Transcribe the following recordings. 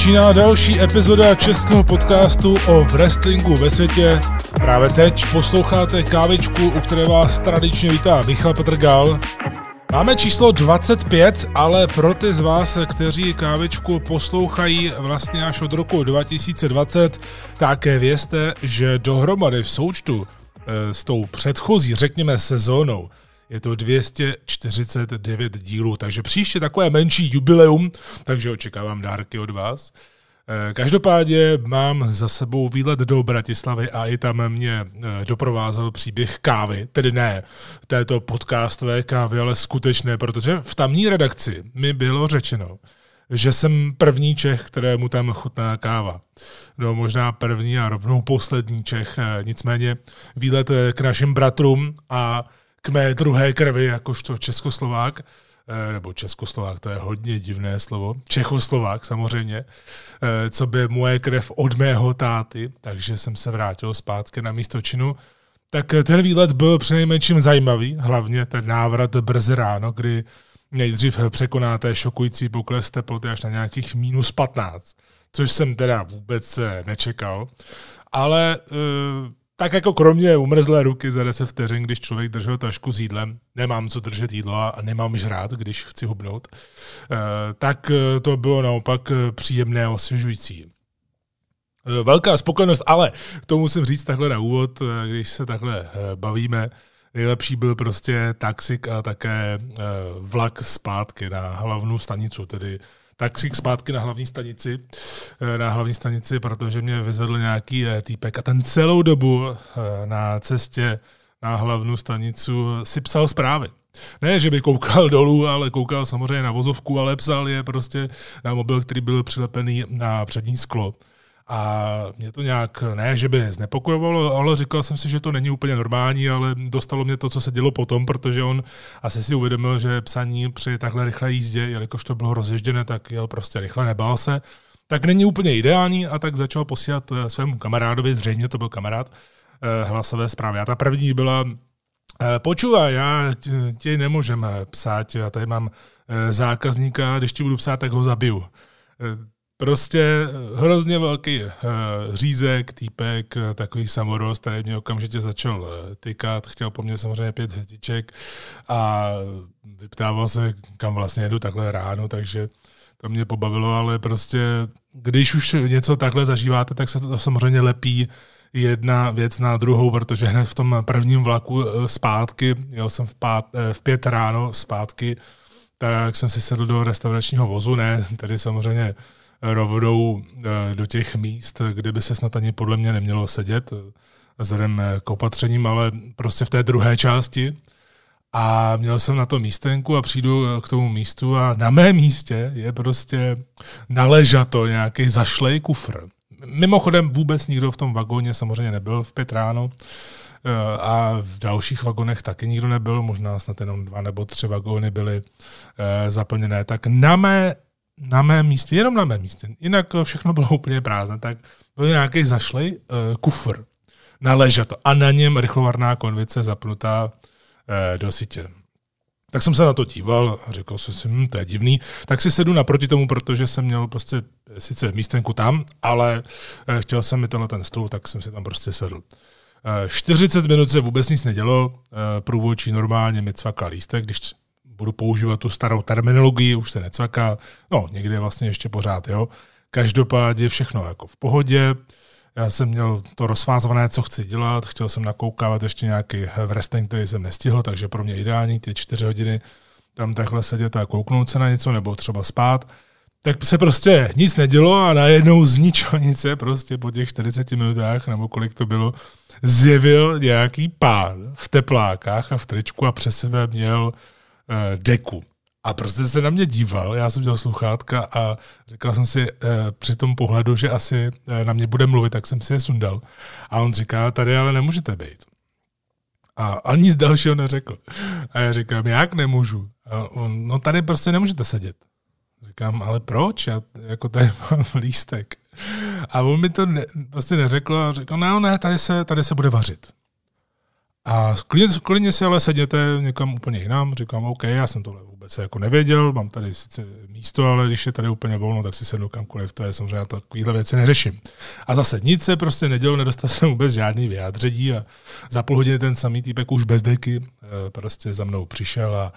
Začíná další epizoda českého podcastu o wrestlingu ve světě. Právě teď posloucháte kávičku, u které vás tradičně vítá Michal Petrgal. Máme číslo 25, ale pro ty z vás, kteří kávičku poslouchají vlastně až od roku 2020, tak vězte, že dohromady v součtu eh, s tou předchozí, řekněme, sezónou je to 249 dílů, takže příště takové menší jubileum, takže očekávám dárky od vás. Eh, každopádně mám za sebou výlet do Bratislavy a i tam mě eh, doprovázel příběh kávy, tedy ne této podcastové kávy, ale skutečné, protože v tamní redakci mi bylo řečeno, že jsem první Čech, kterému tam chutná káva. No možná první a rovnou poslední Čech, eh, nicméně výlet k našim bratrům a k mé druhé krvi, jakožto Českoslovák, eh, nebo Českoslovák, to je hodně divné slovo, Čechoslovák samozřejmě, eh, co by moje krev od mého táty, takže jsem se vrátil zpátky na místo činu. Tak ten výlet byl přinejmenším zajímavý, hlavně ten návrat brzy ráno, kdy nejdřív překonáte šokující pokles teploty až na nějakých minus 15, což jsem teda vůbec nečekal. Ale tak jako kromě umrzlé ruky za 10 vteřin, když člověk držel tašku s jídlem, nemám co držet jídlo a nemám žrát, když chci hubnout, eh, tak eh, to bylo naopak eh, příjemné a osvěžující. Velká spokojenost, ale to musím říct takhle na úvod, když se takhle bavíme, nejlepší byl prostě taxik a také vlak zpátky na hlavní stanicu, tedy taxík zpátky na hlavní stanici, eh, na hlavní stanici, protože mě vyzvedl nějaký eh, týpek a ten celou dobu eh, na cestě na hlavní stanicu si psal zprávy. Ne, že by koukal dolů, ale koukal samozřejmě na vozovku, ale psal je prostě na mobil, který byl přilepený na přední sklo. A mě to nějak, ne, že by znepokojovalo, ale říkal jsem si, že to není úplně normální, ale dostalo mě to, co se dělo potom, protože on asi si uvědomil, že psaní při takhle rychlé jízdě, jelikož to bylo rozježděné, tak jel prostě rychle, nebál se. Tak není úplně ideální a tak začal posílat eh, svému kamarádovi, zřejmě to byl kamarád, eh, hlasové zprávy. A ta první byla, eh, počúvaj, já ti nemůžem psát, já tady mám zákazníka, když ti budu psát, tak ho zabiju Prostě hrozně velký uh, řízek, týpek, uh, takový samorost, který mě okamžitě začal uh, tykat, chtěl po mně samozřejmě pět hvězdiček a vyptával se, kam vlastně jedu takhle ráno, takže to mě pobavilo, ale prostě když už něco takhle zažíváte, tak se to samozřejmě lepí jedna věc na druhou, protože hned v tom prvním vlaku zpátky, jel jsem v, pát, v pět ráno zpátky, tak jsem si sedl do restauračního vozu, ne, tedy samozřejmě rovnou eh, do těch míst, kde by se snad ani podle mě nemělo sedět, eh, vzhledem eh, k opatřením, ale prostě v té druhé části. A měl jsem na to místenku a přijdu k tomu místu a na mém místě je prostě naležato nějaký zašlej kufr. Mimochodem vůbec nikdo v tom vagóně samozřejmě nebyl v pět ráno a v dalších vagonech taky nikdo nebyl, možná snad jenom dva nebo tři vagóny byly zaplněné. Tak na mé na mém místě, jenom na mém místě, jinak všechno bylo úplně prázdné, tak byl nějaký zašlej uh, kufr na ležato a na něm rychlovarná konvice zapnutá uh, do sítě. Tak jsem se na to díval a řekl jsem si, hm, to je divný. Tak si sedu naproti tomu, protože jsem měl prostě sice místenku tam, ale chtěl jsem mi tenhle ten stůl, tak jsem si tam prostě sedl. 40 minut se vůbec nic nedělo, průvodčí normálně mi cvakal lístek, když budu používat tu starou terminologii, už se necvaká, no někdy vlastně ještě pořád, jo. Každopádně všechno jako v pohodě, já jsem měl to rozfázované, co chci dělat, chtěl jsem nakoukávat ještě nějaký wrestling, který jsem nestihl, takže pro mě ideální ty čtyři hodiny tam takhle sedět a kouknout se na něco, nebo třeba spát. Tak se prostě nic nedělo a najednou z ničeho nic se prostě po těch 40 minutách, nebo kolik to bylo, zjevil nějaký pán v teplákách a v tričku a přes sebe měl deku. A prostě se na mě díval, já jsem dělal sluchátka a říkal jsem si uh, při tom pohledu, že asi uh, na mě bude mluvit, tak jsem si je sundal. A on říká, tady ale nemůžete být. A, a nic dalšího neřekl. A já říkám, jak nemůžu? A on, no tady prostě nemůžete sedět. Říkám, ale proč? Já jako tady mám lístek. A on mi to ne, prostě neřekl a řekl, no ne, tady se, tady se bude vařit. A klidně, klidně si ale sedněte někam úplně jinam, říkám, OK, já jsem tohle vůbec jako nevěděl, mám tady sice místo, ale když je tady úplně volno, tak si sednu kamkoliv, to je samozřejmě, já takovýhle věci neřeším. A zase nic se prostě nedělo, nedostal jsem vůbec žádný vyjádření a za půl hodiny ten samý týpek už bez deky eh, prostě za mnou přišel a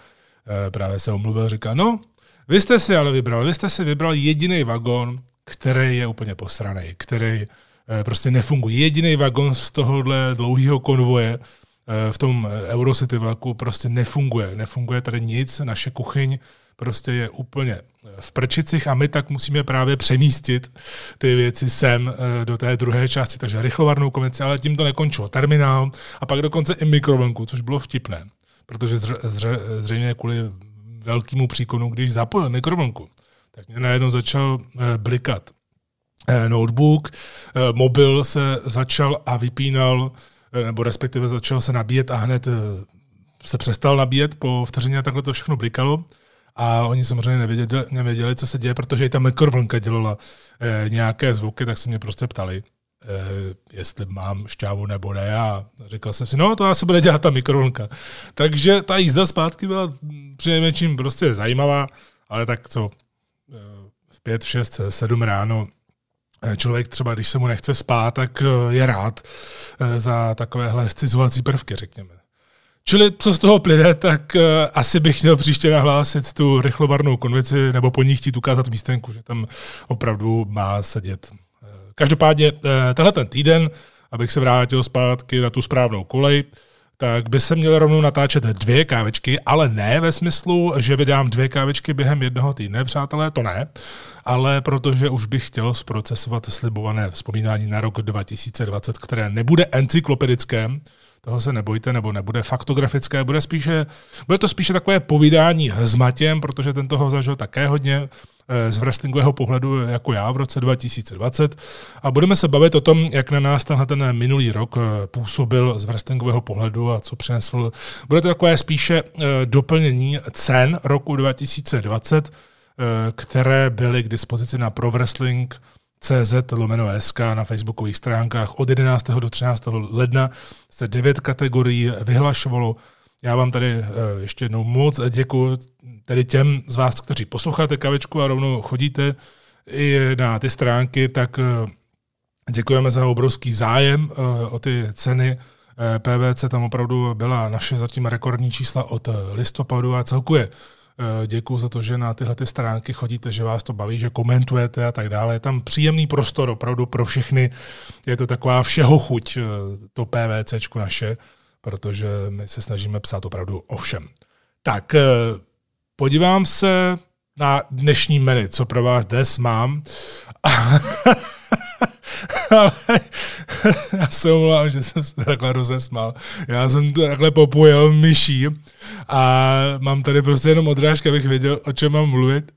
eh, právě se omluvil, říká, no, vy jste si ale vybral, vy jste si vybral jediný vagon, který je úplně posraný, který eh, prostě nefunguje. Jediný vagon z tohohle dlouhého konvoje v tom Eurocity vlaku prostě nefunguje. Nefunguje tady nic, naše kuchyň prostě je úplně eh, v prčicích a my tak musíme právě přemístit ty věci sem do té druhé části. Takže rychlovarnou konvici, ale tím to nekončilo. Terminál a pak dokonce i mikrovlnku, což bylo vtipné, protože zře, zře, zřejmě kvůli velkému příkonu, když zapojil mikrovlnku, tak mě najednou začal eh, blikat eh, notebook, eh, mobil se začal a vypínal, nebo respektive začal se nabíjet a hned se přestal nabíjet po vteřině a takhle to všechno blikalo. A oni samozřejmě nevěděli, nevěděli, co se děje, protože i ta mikrovlnka dělala nějaké zvuky, tak se mě prostě ptali, jestli mám šťávu nebo ne. A říkal jsem si, no to asi bude dělat ta mikrovlnka. Takže ta jízda zpátky byla přinejmenším prostě zajímavá, ale tak co, v pět, šest, sedm ráno člověk třeba, když se mu nechce spát, tak je rád za takovéhle scizovací prvky, řekněme. Čili co z toho plyne, tak asi bych měl příště nahlásit tu rychlovarnou konvici nebo po ní chtít ukázat místenku, že tam opravdu má sedět. Každopádně tenhle ten týden, abych se vrátil zpátky na tu správnou kolej, tak by se měly rovnou natáčet dvě kávečky, ale ne ve smyslu, že vydám dvě kávečky během jednoho týdne, přátelé, to ne, ale protože už bych chtěl zprocesovat slibované vzpomínání na rok 2020, které nebude encyklopedické, toho se nebojte, nebo nebude faktografické, bude, spíše, bude to spíše takové povídání s Matěm, protože ten toho zažil také hodně, Eh, z wrestlingového pohledu jako já v roce 2020 a budeme se bavit o tom, jak na nás tenhle ten minulý rok eh, působil z wrestlingového pohledu a co přinesl. Bude to takové spíše eh, doplnění cen roku 2020, které byly k dispozici na Pro Wrestling CZ lomeno SK na facebookových stránkách od 11. do 13. ledna se devět kategorií vyhlašovalo já vám tady eh, ještě jednou moc děkuji tedy těm z vás, kteří posloucháte kavičku a rovnou chodíte i na ty stránky, tak eh, děkujeme za obrovský zájem eh, o ty ceny. PVC tam opravdu byla naše zatím rekordní čísla od listopadu a celkuje. Děkuji za to, že na tyhle ty stránky chodíte, že vás to baví, že komentujete a tak dále. Je tam příjemný prostor opravdu pro všechny. Je to taková všeho chuť, to PVCčko naše protože my se snažíme psát opravdu o všem. Tak, eh, podívám se na dnešní menu, co pro vás dnes mám. Ale já se omlouvám, že jsem se takhle rozesmal. Já jsem to takhle popojil myší a mám tady prostě jenom odrážka, abych věděl, o čem mám mluvit.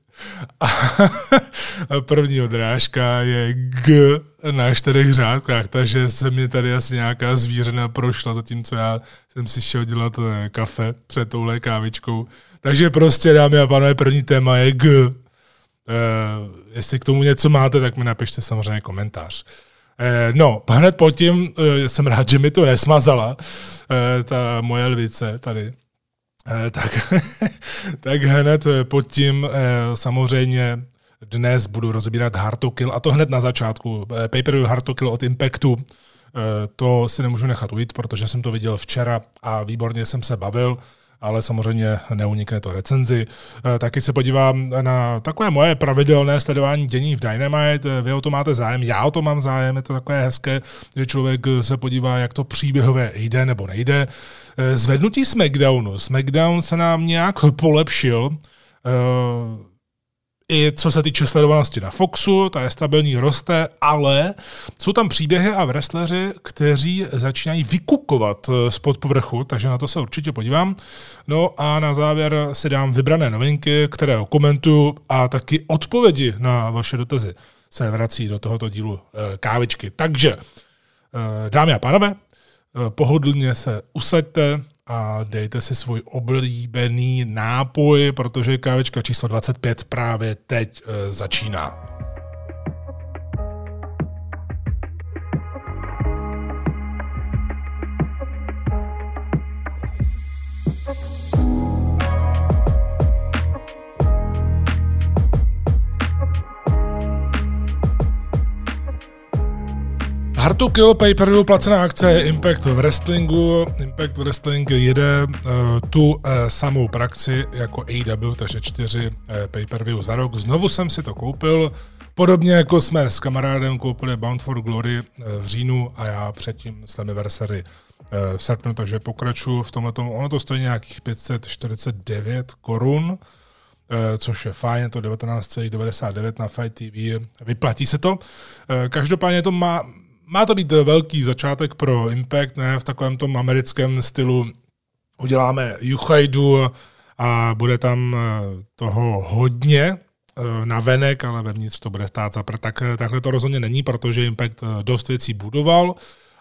A první odrážka je G na čtyřech řádkách, takže se mi tady asi nějaká zvířena prošla, zatímco já jsem si šel dělat eh, kafe před touhle kávičkou. Takže prostě, dámy a pánové, první téma je G. Uh, jestli k tomu něco máte, tak mi napište samozřejmě komentář. Uh, no, hned pod tím uh, jsem rád, že mi to nesmazala, ta moje lvice tady. Tak, tak hned pod tím samozřejmě dnes budu rozebírat Hard to Kill, a to hned na začátku. Eh, Pay-per-view Hard to Kill od Impactu, eh, to si nemůžu nechat ujít, protože jsem to viděl včera a výborně jsem se bavil ale samozřejmě neunikne to recenzi. Eh, taky se podívám na takové moje pravidelné sledování dění v Dynamite. Vy o to máte zájem, já o to mám zájem, je to takové hezké, že člověk se podívá, jak to příběhové jde nebo nejde. Zvednutí SmackDownu. SmackDown se nám nějak polepšil i co se týče sledovanosti na Foxu, ta je stabilní, roste, ale jsou tam příběhy a wrestleři, kteří začínají vykukovat eh, spod povrchu, takže na to se určitě podívám. No a na závěr si dám vybrané novinky, které komentuju a taky odpovědi na vaše dotazy se vrací do tohoto dílu eh, kávičky. Takže, eh, dámy a pánové, pohodlně se usaďte, a dejte si svůj oblíbený nápoj, protože kávečka číslo 25 právě teď e, začíná. Hard to Kill pay per placená akce je Impact v wrestlingu. Impact Wrestling jede uh, tu uh, samou praxi jako AW, takže čtyři uh, pay-per-view za rok. Znovu jsem si to koupil, podobně jako jsme s kamarádem koupili Bound for Glory uh, v říjnu a já předtím Slammiversary uh, v srpnu, takže pokračuju v tomhle. Ono to stojí nějakých 549 korun, což je fajn, je to 19,99 na Fight TV, vyplatí se to. Každopádně to má, má to být velký začátek pro Impact, ne v takovém tom americkém stylu. Uděláme Juchajdu a bude tam eh, toho hodně eh, na venek, ale vevnitř to bude stát za Tak, eh, takhle to rozhodně není, protože Impact dost věcí budoval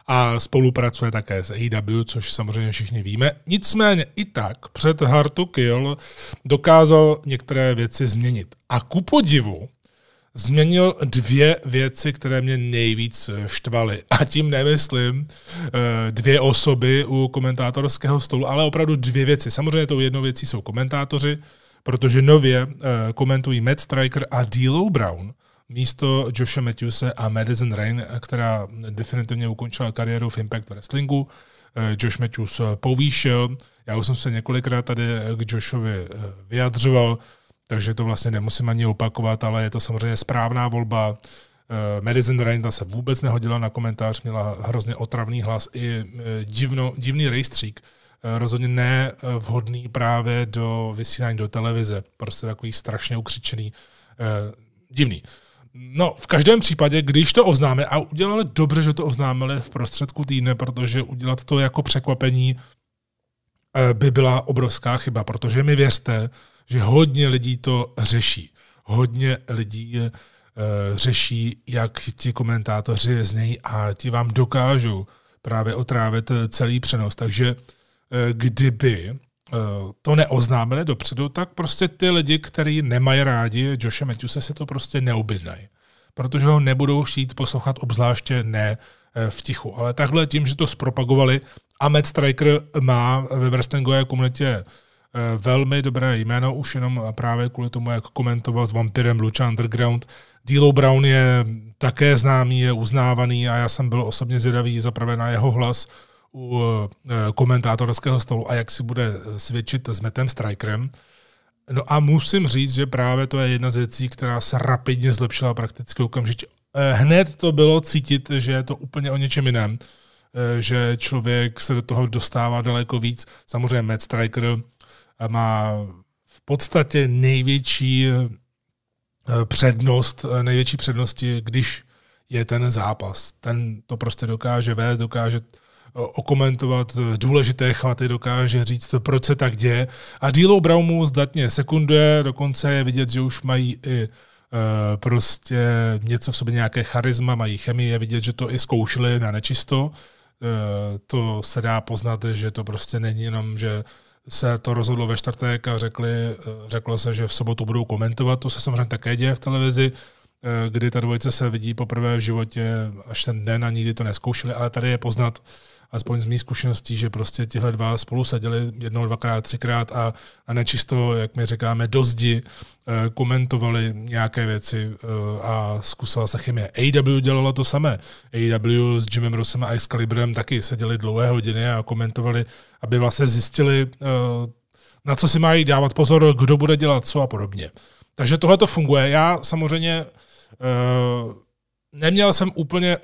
a spolupracuje také s AEW, což samozřejmě všichni víme. Nicméně i tak před Hard to Kill dokázal některé věci změnit. A ku podivu změnil dvě věci, které mě nejvíc eh, štvaly. A tím nemyslím eh, dvě osoby u komentátorského stolu, ale opravdu dvě věci. Samozřejmě tou jednou věcí jsou komentátoři, protože nově eh, komentují Matt Striker a D'Lo Brown místo Josha Matthewse a Madison Rain, která definitivně ukončila kariéru v Impact Wrestlingu. Josh Matthews povýšil. Já už jsem se několikrát tady k Joshovi vyjadřoval takže to vlastně nemusím ani opakovat, ale je to samozřejmě správná volba. Uh, Madison Rain se vůbec nehodila na komentář, měla hrozně otravný hlas i uh, divno, divný rejstřík. Uh, rozhodně ne vhodný právě do vysílání do televize. Prostě takový strašně ukřičený, divný. No, v každém případě, když to oznáme, a udělali dobře, že to oznámili v prostředku týdne, protože udělat to jako překvapení by byla obrovská chyba, protože mi věřte, že hodně lidí to řeší. Hodně lidí uh, řeší, jak ti komentátoři znějí a ti vám dokážou právě otrávit celý přenos. Takže uh, kdyby to neoznámili dopředu, tak prostě ty lidi, kteří nemají rádi Joshe Matthewse, se to prostě neobjednají. Protože ho nebudou chtít poslouchat, obzvláště ne v tichu. Ale takhle tím, že to zpropagovali a Matt Striker má ve wrestlingové komunitě Eh, velmi dobré jméno, už jenom právě kvůli tomu, jak komentoval s Vampirem Lucha Underground. D'Lo Brown je také známý, je uznávaný a já jsem byl osobně zvědavý zaprvé na jeho hlas u eh, komentátorského stolu a jak si bude svědčit s Metem Strikerem. No a musím říct, že právě to je jedna z věcí, která se rapidně zlepšila prakticky okamžitě. Eh, hned to bylo cítit, že je to úplně o něčem jiném, že člověk se do toho dostává daleko víc. Samozřejmě Matt Striker má v podstatě největší eh, přednost, eh, největší přednosti, když je ten zápas. Ten to prostě dokáže vést, dokáže eh, okomentovat důležité chvaty, dokáže říct, to, proč se tak děje. A Dílo Braumu zdatně sekunduje, dokonce je vidět, že už mají i prostě něco v sobě, nějaké charisma, mají chemii, je vidět, že to i zkoušeli na nečisto. to se dá poznat, že to prostě není jenom, že se to rozhodlo ve čtvrtek a řekli, eh, řeklo se, že v sobotu budou komentovat. To se samozřejmě také děje v televizi, eh, kdy ta dvojice se vidí poprvé v životě až ten den a nikdy to neskoušeli, ale tady je poznat, aspoň z mých zkušeností, že prostě tihle dva spolu seděli jednou, dvakrát, třikrát a, a nečisto, jak my říkáme, do zdi eh, komentovali nějaké věci eh, a zkusila se chemie. AW dělala to samé. AW s Jimem Rossem a Excaliburem taky seděli dlouhé hodiny a komentovali, aby vlastně zjistili, eh, na co si mají dávat pozor, kdo bude dělat co a podobně. Takže tohle to funguje. Já samozřejmě neměl jsem úplně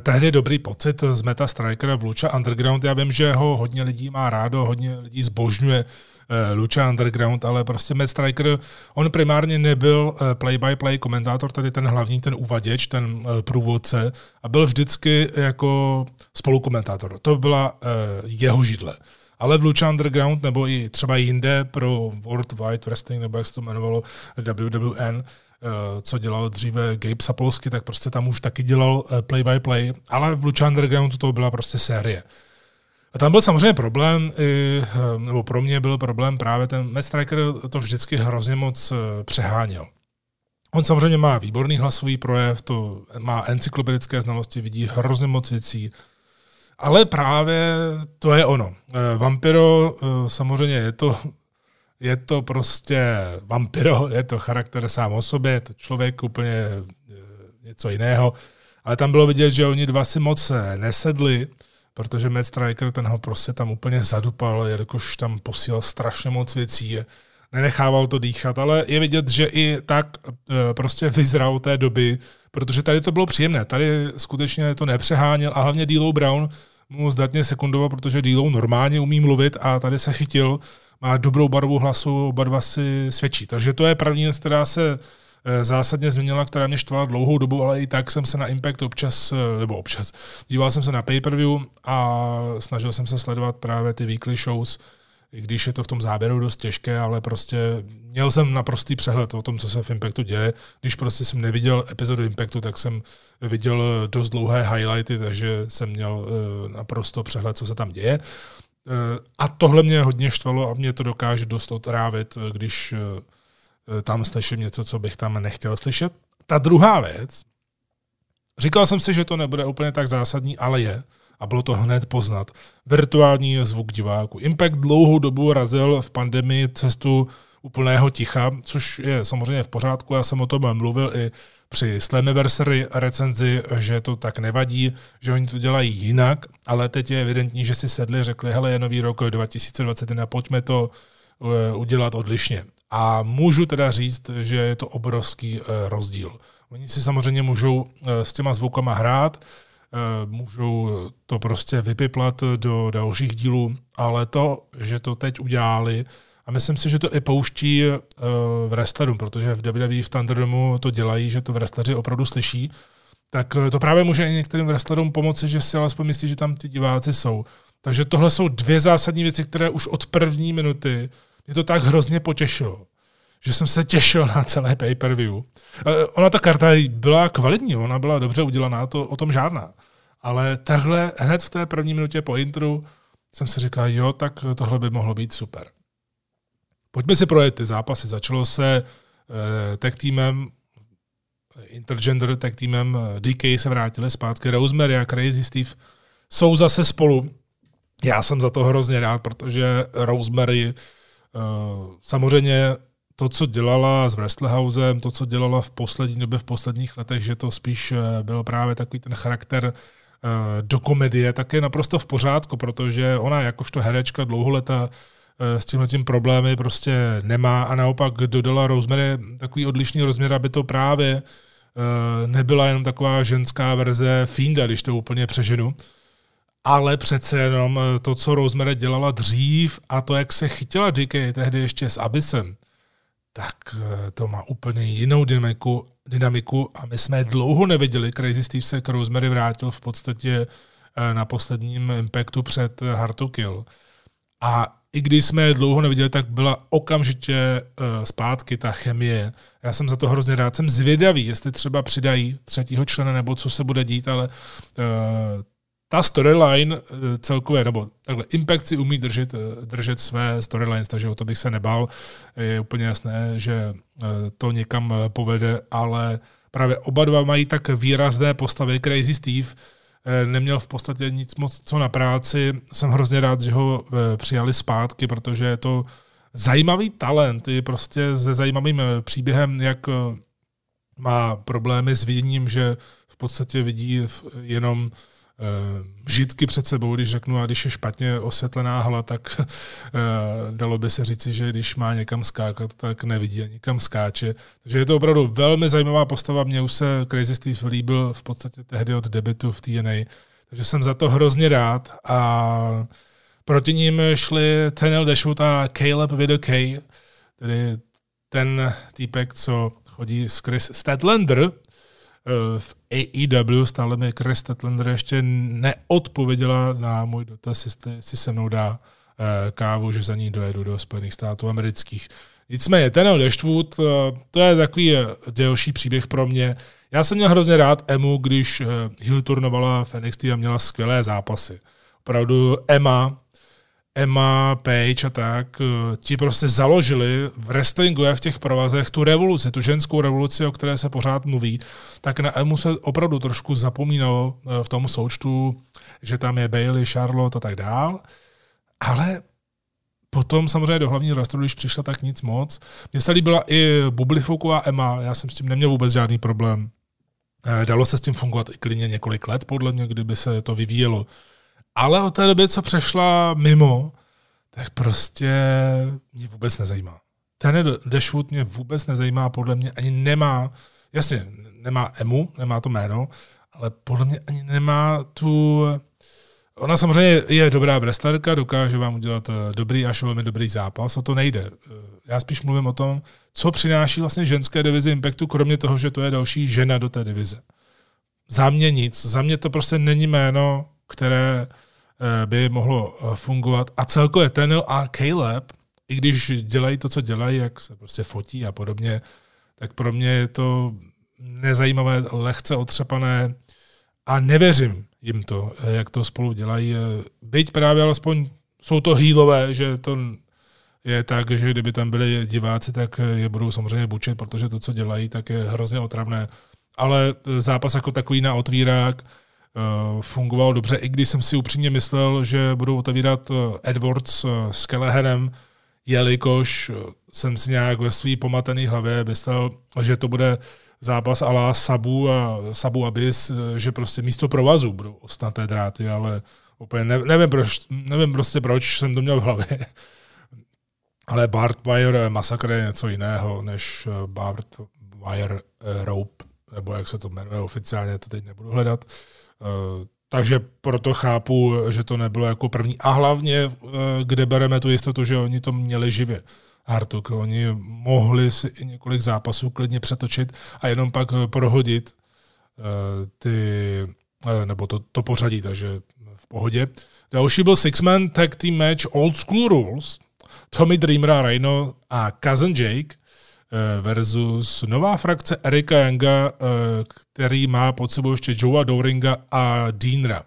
tehdy dobrý pocit z Meta Strikera v Lucha Underground. Já vím, že ho hodně lidí má rádo, hodně lidí zbožňuje eh, Lucha Underground, ale prostě Matt Striker, on primárně nebyl eh, play-by-play komentátor, tady ten hlavní, ten uvaděč, ten průvodce, a byl vždycky jako spolukomentátor. To byla jeho židle. Ale v Lucha Underground nebo i třeba jinde pro World Wide Wrestling, nebo jak se to jmenovalo, WWN, Eh, co dělal dříve Gabe Sapolsky, tak prostě tam už taky dělal eh, play-by-play, ale v Lucha Undergroundu to byla prostě série. A tam byl samozřejmě problém, i, eh, nebo pro mě byl problém právě ten Matt Striker to vždycky hrozně moc přeháněl. On samozřejmě má výborný hlasový projev, to má encyklopedické znalosti, vidí hrozně moc věcí, ale právě to je ono. Vampiro samozřejmě je to je to prostě vampiro, je to charakter sám o sobě, je to člověk úplně eh, něco jiného. ale tam bylo vidět, že oni dva si moc nesedli, protože Matt Striker ten ho prostě tam úplně zadupal, jelikož tam posílal strašně moc věcí, nenechával to dýchat, ale je vidět, že i tak e, prostě vyzral té doby, protože tady to bylo příjemné, tady skutečně to nepřeháněl a hlavně D'Lo Brown mu zdatně sekundoval, protože D'Lo normálně umí mluvit a tady se chytil, má dobrou barvu hlasu, oba dva si svědčí. Takže to je první věc, která se e, zásadně změnila, která mě štvala dlouhou dobu, ale i tak jsem se na Impact občas, e, nebo občas, díval jsem se na pay-per-view a snažil jsem se sledovat právě ty weekly shows, i když je to v tom záběru dost těžké, ale prostě měl jsem naprostý přehled o tom, co se v Impactu děje. Když prostě jsem neviděl epizodu Impactu, tak jsem viděl dost dlouhé highlighty, takže jsem měl eh, naprosto přehled, co se tam děje. Eh, a tohle mě hodně štvalo a mě to dokáže dost otrávit, když eh, tam slyším něco, co bych tam nechtěl slyšet. Ta druhá věc, říkal jsem si, že to nebude úplně tak zásadní, ale je, a bylo to hned poznat. Virtuální zvuk diváku. Impact dlouhou dobu razil v pandemii cestu úplného ticha, což je samozřejmě v pořádku. Já jsem o tom mluvil i při Slammiversary recenzi, že to tak nevadí, že oni to dělají jinak, ale teď je evidentní, že si sedli, řekli, hele, je nový rok 2021, pojďme to eh, udělat odlišně. A můžu teda říct, že je to obrovský eh, rozdíl. Oni si samozřejmě můžou eh, s těma zvukama hrát, můžou to prostě vypiplat do dalších dílů, ale to, že to teď udělali, a myslím si, že to i pouští eh, v wrestlerům, protože v WWE v Thunderdomu to dělají, že to wrestleri opravdu slyší, tak eh, to právě může i některým wrestlerům pomoci, že si alespoň myslí, že tam ty diváci jsou. Takže tohle jsou dvě zásadní věci, které už od první minuty mě to tak hrozně potěšilo že jsem se těšil na celé pay-per-view. Ona ta karta byla kvalitní, ona byla dobře udělaná, to o tom žádná. Ale takhle hned v té první minutě po intru jsem si říkal, jo, tak tohle by mohlo být super. Pojďme si projet ty zápasy. Začalo se eh, tag týmem, intergender tag týmem eh, DK se vrátili zpátky. Rosemary a Crazy Steve jsou zase spolu. Já jsem za to hrozně rád, protože Rosemary eh, samozřejmě to, co dělala s Wrestlehousem, to, co dělala v poslední době, v posledních letech, že to spíš eh, byl právě takový ten charakter uh, do komedie, tak je naprosto v pořádku, protože ona jakožto herečka dlouholeta uh, s tímhle tím problémy prostě nemá a naopak dodala Rosemary takový odlišný rozměr, aby to právě nebyla jenom taková ženská verze Fienda, když to úplně přeženu, ale přece jenom to, co Rosemary dělala dřív a to, jak se chytila DK tehdy ještě s Abyssem, tak eh, to má úplně jinou dynamiku, dynamiku a my jsme dlouho neviděli. Crazy Steve se k Rosemary vrátil v podstatě eh, na posledním impactu před Hard to Kill. A i když jsme je dlouho neviděli, tak byla okamžitě uh, zpátky ta chemie. Já jsem za to hrozně rád. Jsem zvědavý, jestli třeba přidají třetího člena nebo co se bude dít, ale ta storyline eh, celkově, nebo takhle, Impact si umí držet, eh, držet své storylines, takže o to bych se nebál. Je úplně jasné, že eh, to někam povede, ale právě oba dva mají tak výrazné postavy. Crazy Steve neměl v podstatě nic moc co na práci. Jsem hrozně rád, že ho přijali zpátky, protože je to zajímavý talent, je prostě se zajímavým příběhem, jak má problémy s viděním, že v podstatě vidí jenom Eh, žitky před sebou, když řeknu, a když je špatně osvětlená hala, tak eh, dalo by se říci, že když má někam skákat, tak nevidí a někam skáče. Takže je to opravdu velmi zajímavá postava. Mně už se Crazy Steve líbil v podstatě tehdy od debitu v TNA, takže jsem za to hrozně rád a proti ním šli Tenel Dashwood a Caleb K, tedy ten týpek, co chodí s Chris Statlander, Eh, v AEW stále mi Chris Statlander ještě neodpověděla na můj dotaz, jestli si se mnou dá eh, kávu, že za ní dojedu do Spojených států amerických. Nicméně, ten Dashwood, eh, to je takový delší příběh pro mě. Já jsem měl hrozně rád Emu, když Hill turnovala v NXT a měla skvělé zápasy. Opravdu Emma Emma Page a tak, eh, ti prostě založili v wrestlingu a v těch provazech tu revoluci, tu ženskou revoluci, o které se pořád mluví, tak na Emu se opravdu trošku zapomínalo eh, v tom součtu, že tam je Bailey, Charlotte a tak dál. Ale potom samozřejmě do hlavního rostru, když přišla, tak nic moc. Mně se líbila i Bublifoková Emma, já jsem s tím neměl vůbec žádný problém. Dalo se s tím fungovat i klidně několik let, podle mě, kdyby se to vyvíjelo. Ale od té doby, co přešla mimo, tak prostě mě vůbec nezajímá. Ten Dashwood mě vůbec nezajímá, podle mě ani nemá, jasně, nemá emu, nemá to jméno, ale podle mě ani nemá tu... Ona samozřejmě je dobrá wrestlerka, dokáže vám udělat eh, dobrý až velmi dobrý zápas, o to nejde. Eh, já spíš mluvím o tom, co přináší vlastně ženské divizi Impactu, kromě toho, že to je další žena do té divize. Za mě nic. Za mě to prostě není jméno, které by mohlo fungovat. A celkově Tenil a Caleb, i když dělají to, co dělají, jak se prostě fotí a podobně, tak pro mě je to nezajímavé, lehce otřepané a nevěřím jim to, jak to spolu dělají. Byť právě alespoň jsou to hýlové, že to je tak, že kdyby tam byli diváci, tak je budou samozřejmě bučit, protože to, co dělají, tak je hrozně otravné. Ale zápas jako takový na otvírák eh, fungoval dobře, i když jsem si upřímně myslel, že budou otevírat eh, Edwards eh, s Kelleherem, jelikož jsem si nějak ve své pomatené hlavě myslel, že to bude zápas ala Sabu a Sabu Abyss, že prostě místo provazu budou ostnaté dráty, ale úplně ne, nevím, proč, nevím prostě proč jsem to měl v hlavě. Ale Bart Wire Massacre je něco jiného než eh, Bart Wire eh, Rope, nebo jak se to jmenuje oficiálně, to teď nebudu hledat. Eh, takže proto chápu, že to nebylo jako první. A hlavně, kde bereme tu jistotu, že oni to měli živě. Hartuk. Oni mohli si i několik zápasů klidně přetočit a jenom pak prohodit ty, nebo to, to pořadí, takže v pohodě. Další byl Six-Man Tag Team Match Old School Rules. Tommy Dreamer a Rhino a Cousin Jake eh, versus nová frakce Erika Younga, eh, který má pod sebou ještě Joea Doringa a Deanra.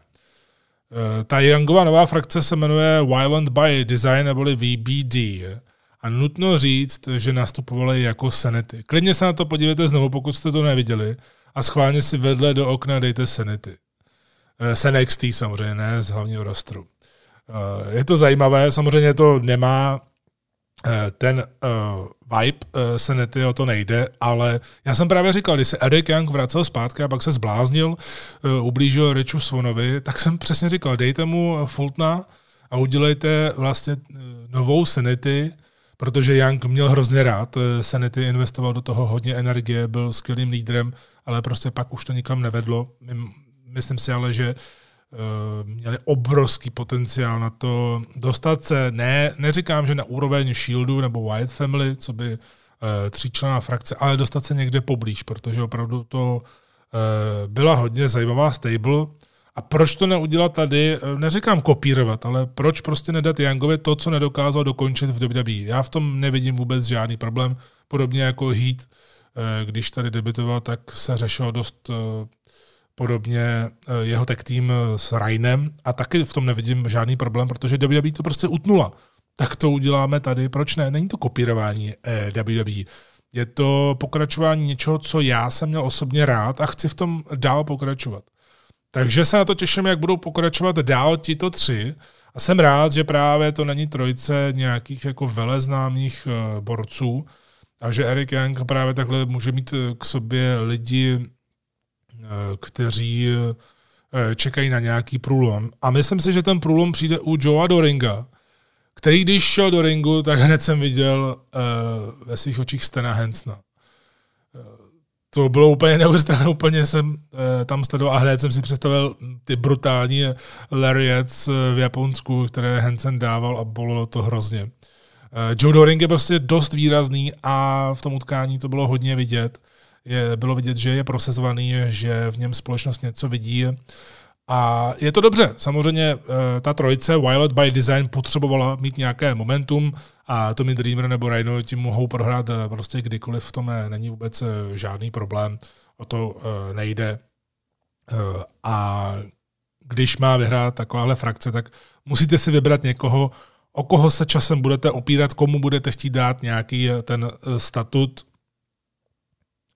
Eh, ta Youngová nová frakce se jmenuje Violent by Design neboli VBD. A nutno říct, že nastupovali jako Sanity. Klidně se na to podívejte znovu, pokud jste to neviděli, a schválně si vedle do okna dejte Sanity. SNXT samozřejmě, ne z hlavního rostru. Eh, je to zajímavé, samozřejmě to nemá eh, ten uh, vibe uh, Senety, o to nejde, ale já jsem právě říkal, když se Eric Young vracel zpátky a pak se zbláznil, uh, ublížil Richu Svonovi, tak jsem přesně říkal, dejte mu Fultna a udělejte vlastně novou Senety, protože Young měl hrozně rád. Senety investoval do toho hodně energie, byl skvělým lídrem, ale prostě pak už to nikam nevedlo. Myslím si ale, že Eh, měli obrovský potenciál na to dostat se, ne, neříkám, že na úroveň Shieldu nebo White Family, co by eh, tříčlená frakce, ale dostat se někde poblíž, protože opravdu to eh, byla hodně zajímavá stable. A proč to neudělat tady, neříkám kopírovat, ale proč prostě nedat Youngovi to, co nedokázal dokončit v WWE. Já v tom nevidím vůbec žádný problém, podobně jako Heat, když tady debitoval, tak se řešilo dost podobně eh, jeho tech tým eh, s Rainem a taky v tom nevidím žádný problém, protože WWE to prostě utnula. Tak to uděláme tady, proč ne? Není to kopírování eh, WWE. Je to pokračování něčeho, co já jsem měl osobně rád a chci v tom dál pokračovat. Takže se na to těším, jak budou pokračovat dál tito tři. A jsem rád, že právě to není trojice nějakých jako veleznámých borců a že Eric Young právě takhle může mít k sobě lidi Eh, kteří eh, čekají na nějaký průlom. A myslím si, že ten průlom přijde u Joea Doringa, který když šel do ringu, tak hned jsem viděl uh, ve svých očích Stena Hensna. to bylo úplně neuvěřitelné, úplně jsem tam sledoval a hned jsem si představil ty brutální lariats v Japonsku, které Hansen dával a bolelo to hrozně. Joe Doring je prostě dost výrazný a v tom utkání to bylo hodně vidět je, bylo vidět, že je prosezovaný, že v něm společnost něco vidí. A je to dobře. Samozřejmě eh, ta trojice Wild by Design potřebovala mít nějaké momentum a Tommy Dreamer nebo Rhino tím mohou prohrát eh, prostě kdykoliv v tom není vůbec eh, žádný problém. O to nejde. A když má vyhrát takováhle frakce, tak musíte si vybrat někoho, o koho se časem budete opírat, komu budete chtít dát nějaký ten statut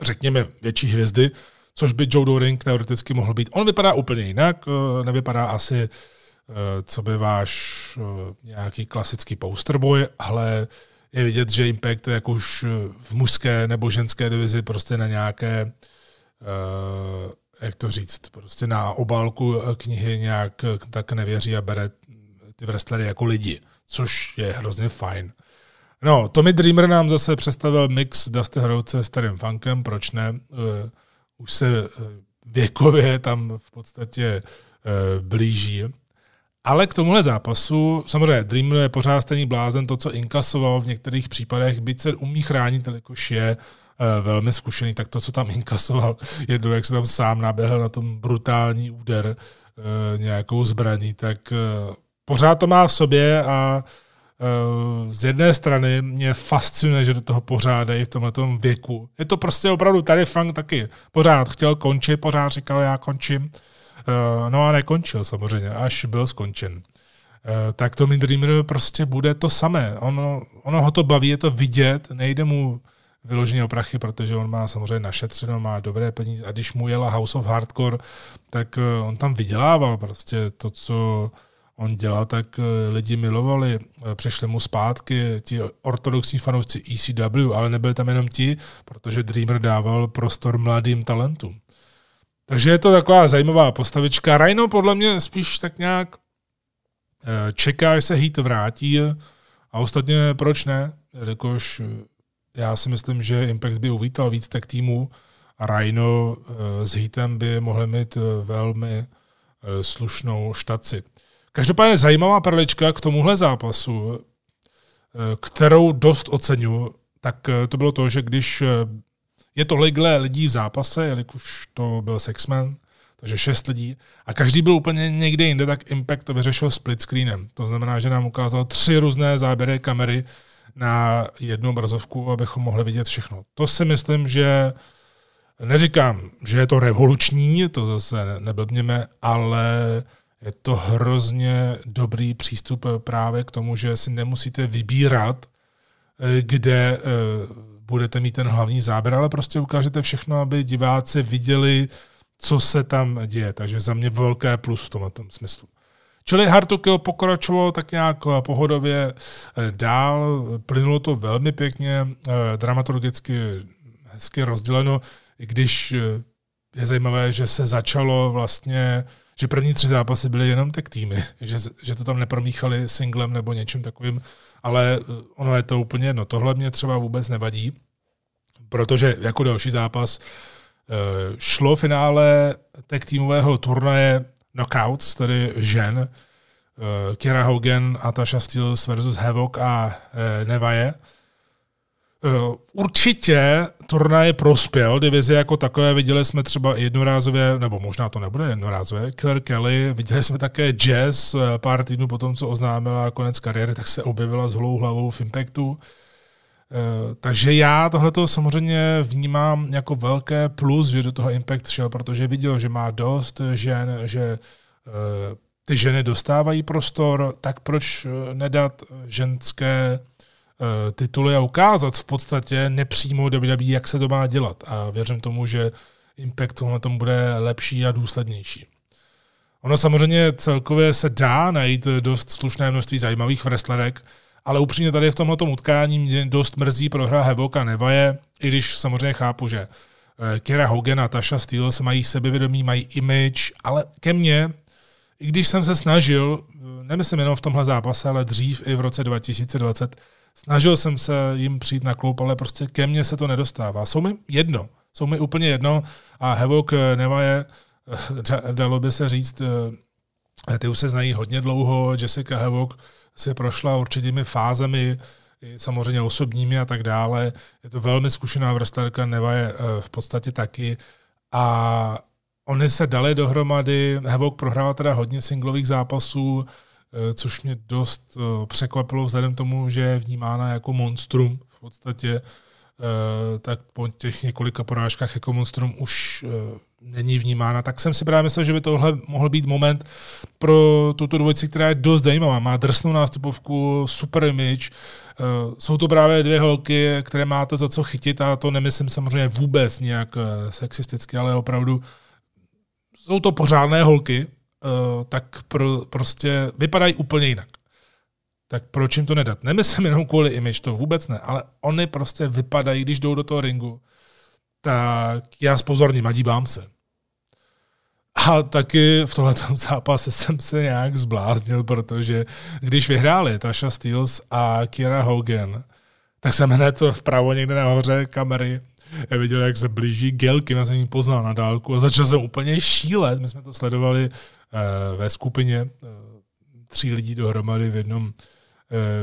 řekněme, větší hvězdy, což by Joe Doring teoreticky mohl být. On vypadá úplně jinak, eh, nevypadá asi, eh, co by váš eh, nějaký klasický posterboy, ale je vidět, že Impact jak už v mužské nebo ženské divizi prostě na nějaké jak to říct, prostě na obálku knihy nějak tak nevěří a bere ty wrestlery jako lidi, což je hrozně fajn. No, Tommy Dreamer nám zase představil mix Dusty Hrouce s starým funkem, proč ne? Uh, už se věkově tam v podstatě uh, blíží. Ale k tomuhle zápasu, samozřejmě Dreamer je pořád stejný blázen, to, co inkasoval v některých případech, byť se umí chránit, jelikož je velmi zkušený, tak to, co tam inkasoval, jednou, jak se tam sám naběhl na tom brutální úder nějakou zbraní, tak pořád to má v sobě a z jedné strany mě fascinuje, že do toho pořád v tomhle věku. Je to prostě opravdu tady funk taky. Pořád chtěl končit, pořád říkal, já končím. Uh, no a nekončil samozřejmě, až byl skončen. Uh, tak Tommy Dreamer prostě bude to samé. Ono, ono ho to baví, je to vidět, nejde mu vyloženě o prachy, protože on má samozřejmě našetřeno, má dobré peníze a když mu jela House of Hardcore, tak on tam vydělával prostě to, co on dělal, tak eh, lidi milovali, eh, přešli mu zpátky ti ortodoxní fanoušci ECW, ale nebyli tam jenom ti, protože Dreamer dával prostor mladým talentům. Takže je to taková zajímavá postavička. Rhino podle mě spíš tak nějak eh, čeká, až se Heat vrátí a ostatně proč ne, jelikož já si myslím, že Impact by uvítal víc tak týmů a Rhino s Heatem by mohli mít velmi slušnou štaci. Každopádně zajímavá perlička k tomuhle zápasu, eh, kterou dost oceňuji, tak eh, to bylo to, že když eh, je tolikhle lidí v zápase, jelikož to byl Sexman, takže šest lidí, a každý byl úplně někde jinde, tak Impact to vyřešil split screenem. To znamená, že nám ukázal tři různé záběry kamery na jednu obrazovku, abychom mohli vidět všechno. To si myslím, že neříkám, že je to revoluční, to zase neblbněme, ale je to hrozně dobrý přístup právě k tomu, že si nemusíte vybírat, eh, kde eh, budete mít ten hlavní záběr, ale prostě ukážete všechno, aby diváci viděli, co se tam děje. Takže za mě velké plus v tomhle smyslu. Čili Kill pokračoval tak nějak pohodově eh, dál, plynulo to velmi pěkně, dramaturgicky hezky rozděleno, i když je zajímavé, že se začalo vlastně že první tři zápasy byly jenom tak týmy, že, že to tam nepromíchali singlem nebo něčím takovým, ale eh, ono je to úplně jedno. Tohle mě třeba vůbec nevadí, protože jako další zápas eh, šlo finále tak týmového turnaje Knockouts, tedy žen, eh, Kira Hogan a Steels versus Havoc a Nevaje. Eh, určitě turnaj prospěl divizi jako takové. Viděli jsme třeba jednorázově, nebo možná to nebude jednorázové, Claire Kelly, viděli jsme také Jazz eh, pár týdnů potom, co oznámila konec kariéry, tak se objevila s holou hlavou v Impactu. Eh, takže já tohleto samozřejmě vnímám jako velké plus, že do toho Impact šel, protože viděl, že má dost žen, že ty ženy dostávají prostor, tak proč nedat ženské tituly a ukázat v podstatě nepřímo WWE, jak se to má dělat. A věřím tomu, že Impact na tom bude lepší a důslednější. Ono samozřejmě celkově se dá najít dost slušné množství zajímavých wrestlerek, ale upřímně tady v tomto utkání mě dost mrzí prohra Hevoka Nevaje, i když samozřejmě chápu, že eh, Kira Hogan a Tasha Steelers mají sebevědomí, mají image, ale ke mně, i když jsem se snažil, eh, nemyslím jenom v tomhle zápase, ale dřív i v roce 2020, Snažil jsem se jim přijít na klub, ale prostě ke mně se to nedostává. Jsou mi jedno. Jsou mi úplně jedno a Hevok eh, Nevaje, eh, dalo by se říct, eh, ty už se znají hodně dlouho, Jessica Hevok si prošla určitými fázemi, samozřejmě osobními a tak dále. Je to velmi zkušená wrestlerka, Neva je v podstatě taky. A oni se dali dohromady, Hevok prohrál teda hodně singlových zápasů, což mě dost eh, překvapilo vzhledem tomu, že je vnímána jako monstrum v podstatě, eh, tak po těch několika porážkách jako monstrum už není vnímána, tak jsem si právě myslel, že by tohle mohl být moment pro tuto dvojici, která je dost zajímavá. Má drsnou nástupovku, super image, jsou to právě dvě holky, které máte za co chytit a to nemyslím samozřejmě vůbec nějak sexisticky, ale opravdu jsou to pořádné holky, tak pro, prostě vypadají úplně jinak. Tak proč jim to nedat? Nemyslím jenom kvůli image, to vůbec ne, ale oni prostě vypadají, když jdou do toho ringu, tak já spozorním a dívám se. A taky v tomhle zápase jsem se nějak zbláznil, protože když vyhráli Tasha Steels a Kira Hogan, tak jsem hned vpravo někde nahoře kamery viděl, jak se blíží Gelky, na jsem ji poznal na dálku a začal jsem úplně šílet. My jsme to sledovali ve skupině, uh, tří lidí dohromady v jednom uh,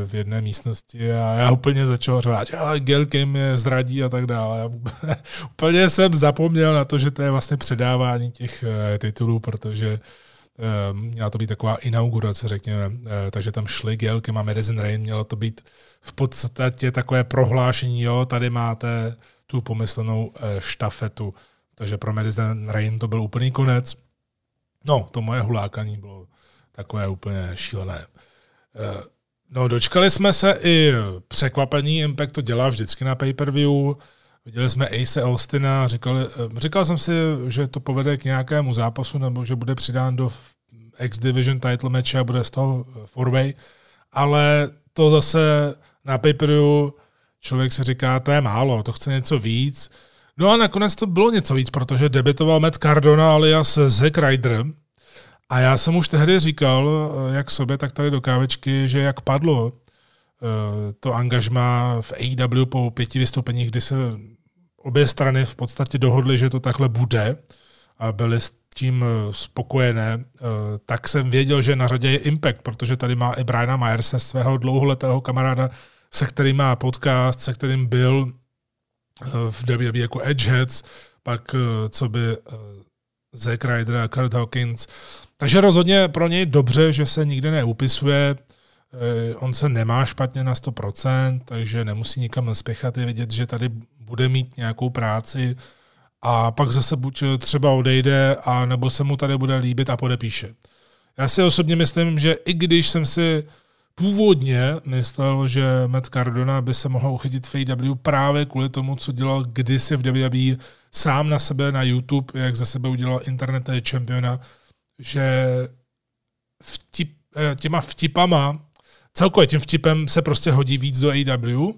v jedné místnosti a já úplně začal řvát, ale Gelky mě zradí a tak dále. Já úplně jsem zapomněl na to, že to je vlastně předávání těch titulů, protože měla to být taková inaugurace, řekněme. Takže tam šly Gelky a Medicine Rain, mělo to být v podstatě takové prohlášení, jo, tady máte tu pomyslenou eh, štafetu. Takže pro Madison Rain to byl úplný konec. No, to moje hulákaní bylo takové úplně šílené. Eh, no, dočkali jsme se i překvapení, Impact to dělá vždycky na pay-per-view. Viděli jsme Ace Austina, říkali, eh, říkal jsem si, že to povede k nějakému zápasu, nebo že bude přidán do X-Division title matche a bude z toho four-way, ale to zase na pay-per-view člověk si říká, to je málo, to chce něco víc. No a nakonec to bylo něco víc, protože debitoval Matt Cardona alias Zack Ryder. A já jsem už tehdy říkal, jak sobě, tak tady do kávečky, že jak padlo eh, to angažma v AEW po pěti vystoupeních, kdy se obě strany v podstatě dohodly, že to takhle bude a byly s tím eh, spokojené, eh, tak jsem věděl, že na řadě je Impact, protože tady má i Briana Myerse, svého dlouholetého kamaráda se kterým má podcast, se kterým byl eh, v WWE jako Edgeheads, pak eh, co by eh, Zack Ryder a Kurt Hawkins. Takže rozhodně pro něj dobře, že se nikde neupisuje, on se nemá špatně na 100%, takže nemusí nikam spěchat, je vidět, že tady bude mít nějakou práci a pak zase buď třeba odejde, a nebo se mu tady bude líbit a podepíše. Já si osobně myslím, že i když jsem si původně myslel, že Matt Cardona by se mohl uchytit v AW právě kvůli tomu, co dělal kdysi v WWE sám na sebe na YouTube, jak za sebe udělal internetový čempiona, že vtip, eh, těma vtipama, celkově tím vtipem se prostě hodí víc do AW,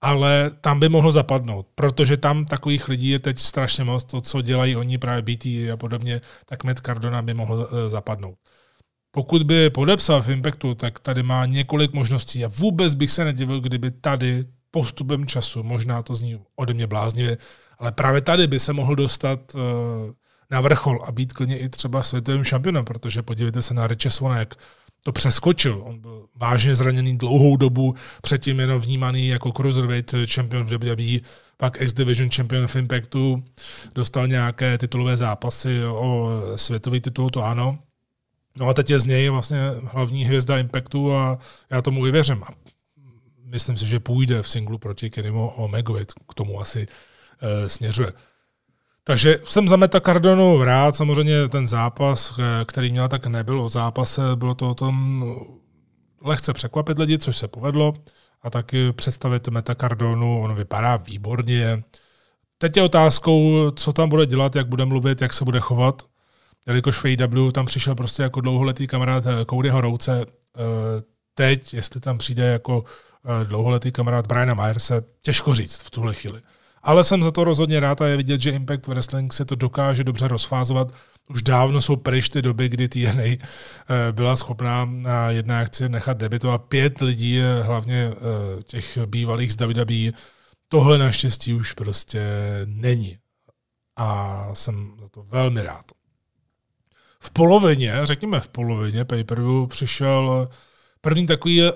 ale tam by mohlo zapadnout, protože tam takových lidí je teď strašně moc, to, co dělají oni právě BT a podobně, tak Matt Cardona by mohl eh, zapadnout. Pokud by podepsal v Impactu, tak tady má několik možností a vůbec bych se nedivil, kdyby tady postupem času, možná to zní ode mě bláznivě, ale právě tady by se mohl dostat uh, na vrchol a být klidně i třeba světovým šampionem, protože podívejte se na Swana, jak to přeskočil. On byl vážně zraněný dlouhou dobu, předtím jenom vnímaný jako cruiserweight champion v WWE, pak X-Division champion v Impactu, dostal nějaké titulové zápasy o světový titul, to ano, No a teď je z něj vlastně hlavní hvězda Impactu a já tomu i věřím. A myslím si, že půjde v singlu proti Kennymu Omegovi, k tomu asi e, směřuje. Takže jsem za Meta Cardonu rád, samozřejmě ten zápas, eh, který měl, tak nebyl o zápase, bylo to o tom lehce překvapit lidi, což se povedlo, a taky představit Meta Cardonu, on vypadá výborně. Teď je otázkou, co tam bude dělat, jak bude mluvit, jak se bude chovat jelikož v AW tam přišel prostě jako dlouholetý kamarád eh, Codyho Rouce, eh, teď, jestli tam přijde jako eh, dlouholetý kamarád Briana Myerse, těžko říct v tuhle chvíli. Ale jsem za to rozhodně rád a je vidět, že Impact Wrestling se to dokáže dobře rozfázovat. Už dávno jsou pryč ty doby, kdy TNA byla schopná na jedné akci nechat debitovat pět lidí, hlavně těch bývalých z WWE. Tohle naštěstí už prostě není. A jsem za to velmi rád v polovině, řekněme v polovině pay-per-view přišel první takový uh,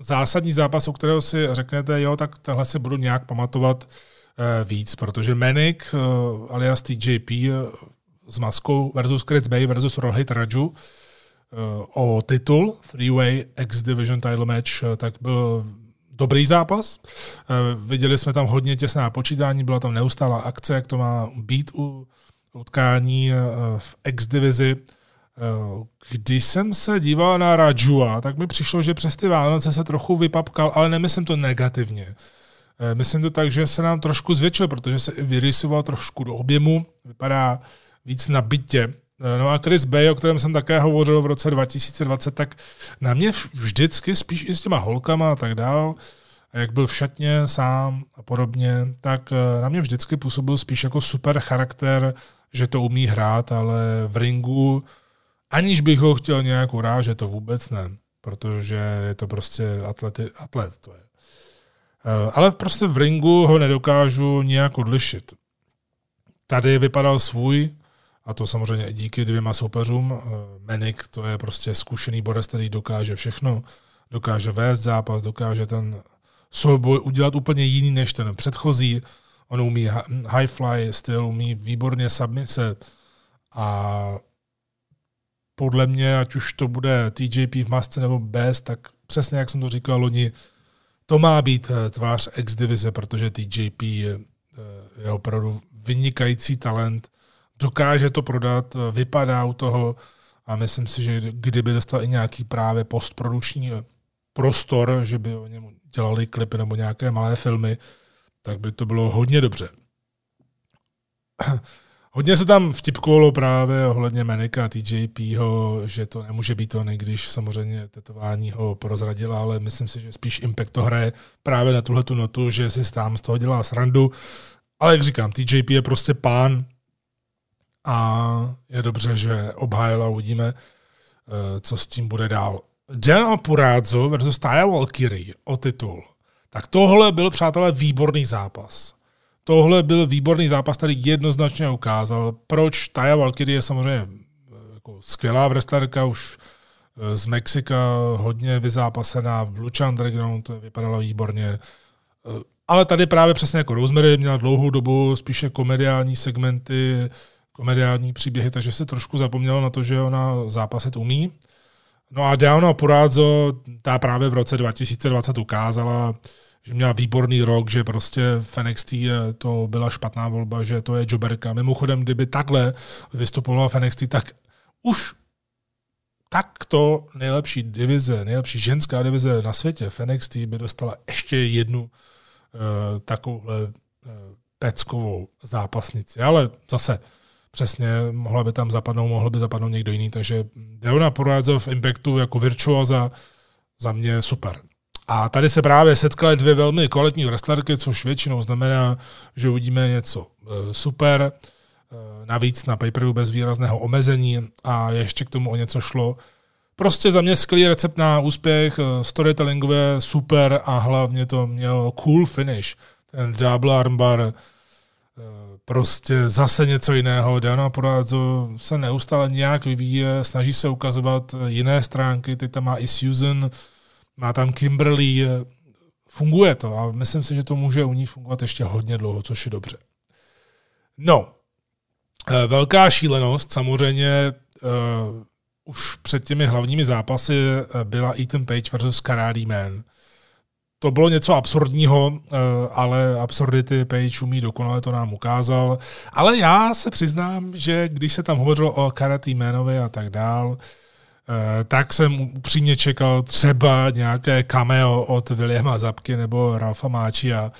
zásadní zápas, o kterého si řeknete, jo, tak tenhle si budu nějak pamatovat uh, víc, protože Manic uh, alias TJP uh, s maskou versus Chris Bay versus Rohit Raju uh, o titul Three-Way X-Division title match, uh, tak byl dobrý zápas. Uh, viděli jsme tam hodně těsná počítání, byla tam neustálá akce, jak to má být u utkání eh, v X-divizi. Eh, když jsem se díval na Rajua, tak mi přišlo, že přes ty Vánoce se trochu vypapkal, ale nemyslím to negativně. Eh, myslím to tak, že se nám trošku zvětšil, protože se vyrysoval trošku do objemu, vypadá víc na bytě. No a Chris Bay, o kterém jsem také hovořil v roce 2020, tak na mě vždycky, spíš i s těma holkama a tak dál, jak byl v šatně sám a podobně, tak eh, na mě vždycky působil spíš jako super charakter, že to umí hrát, ale v ringu, aniž bych ho chtěl nějak urážet, to vůbec ne, protože je to prostě atlety, atlet. To je. Eh, ale prostě v ringu ho nedokážu nějak odlišit. Tady vypadal svůj, a to samozřejmě díky dvěma soupeřům. Eh, Menik to je prostě zkušený borec, který dokáže všechno. Dokáže vést zápas, dokáže ten souboj udělat úplně jiný než ten předchozí. On umí high fly styl, umí výborně submise a podle mě, ať už to bude TJP v masce nebo bez, tak přesně jak jsem to říkal loni, to má být eh, tvář X-divize, protože TJP je, eh, je opravdu vynikající talent, dokáže to prodat, eh, vypadá u toho a myslím si, že kdyby dostal i nějaký právě postprodukční prostor, že by o něm dělali klipy nebo nějaké malé filmy, tak by to bylo hodně dobře. Hodně se tam vtipkovalo právě ohledně Menika TJPho, že to nemůže být to, když samozřejmě tetování ho prozradila, ale myslím si, že spíš Impact to hraje právě na tuhle tu notu, že si tam z toho dělá srandu. Ale jak říkám, TJP je prostě pán a je dobře, že obhájil a uvidíme, eh, co s tím bude dál. Dan Purazzo versus Taya Valkyrie o titul. Tak tohle byl, přátelé, výborný zápas. Tohle byl výborný zápas, který jednoznačně ukázal, proč Taya Valkyrie je samozřejmě eh, jako skvělá wrestlerka, už eh, z Mexika hodně vyzápasená, v Lucha Underground to vypadalo výborně. Eh, ale tady právě přesně jako Rosemary měla dlouhou dobu spíše komediální segmenty, komediální příběhy, takže se trošku zapomnělo na to, že ona zápasit umí. No a Deano Purazzo, ta právě v roce 2020 ukázala, že měla výborný rok, že prostě v NXT to byla špatná volba, že to je joberka. Mimochodem, kdyby takhle vystupovala v NXT, tak už takto nejlepší divize, nejlepší ženská divize na světě v NXT by dostala ještě jednu uh, takovouhle uh, peckovou zápasnici. Ale zase přesně mohla by tam zapadnout, mohl by zapadnout někdo jiný, takže Deona Purazzo v Impactu jako virtuoza za mě super. A tady se právě setkaly dvě velmi kvalitní wrestlerky, což většinou znamená, že uvidíme něco eh, super, eh, navíc na pay bez výrazného omezení a ještě k tomu o něco šlo. Prostě za mě skvělý recept na úspěch, eh, storytellingové super a hlavně to mělo cool finish. Ten double armbar, prostě zase něco jiného. Dana Porazzo se neustále nějak vyvíje, snaží se ukazovat jiné stránky, teď tam má i Susan, má tam Kimberly, funguje to a myslím si, že to může u ní fungovat ještě hodně dlouho, což je dobře. No, eh, velká šílenost samozřejmě uh, už před těmi hlavními zápasy eh, byla Ethan Page versus Karate Man. To bylo něco absurdního, ale absurdity Page umí dokonale, to nám ukázal. Ale já se přiznám, že když se tam hovořilo o Karate Manovi a tak dál, Eh, tak jsem upřímně čekal třeba nějaké cameo od Williama Zabky nebo Ralfa a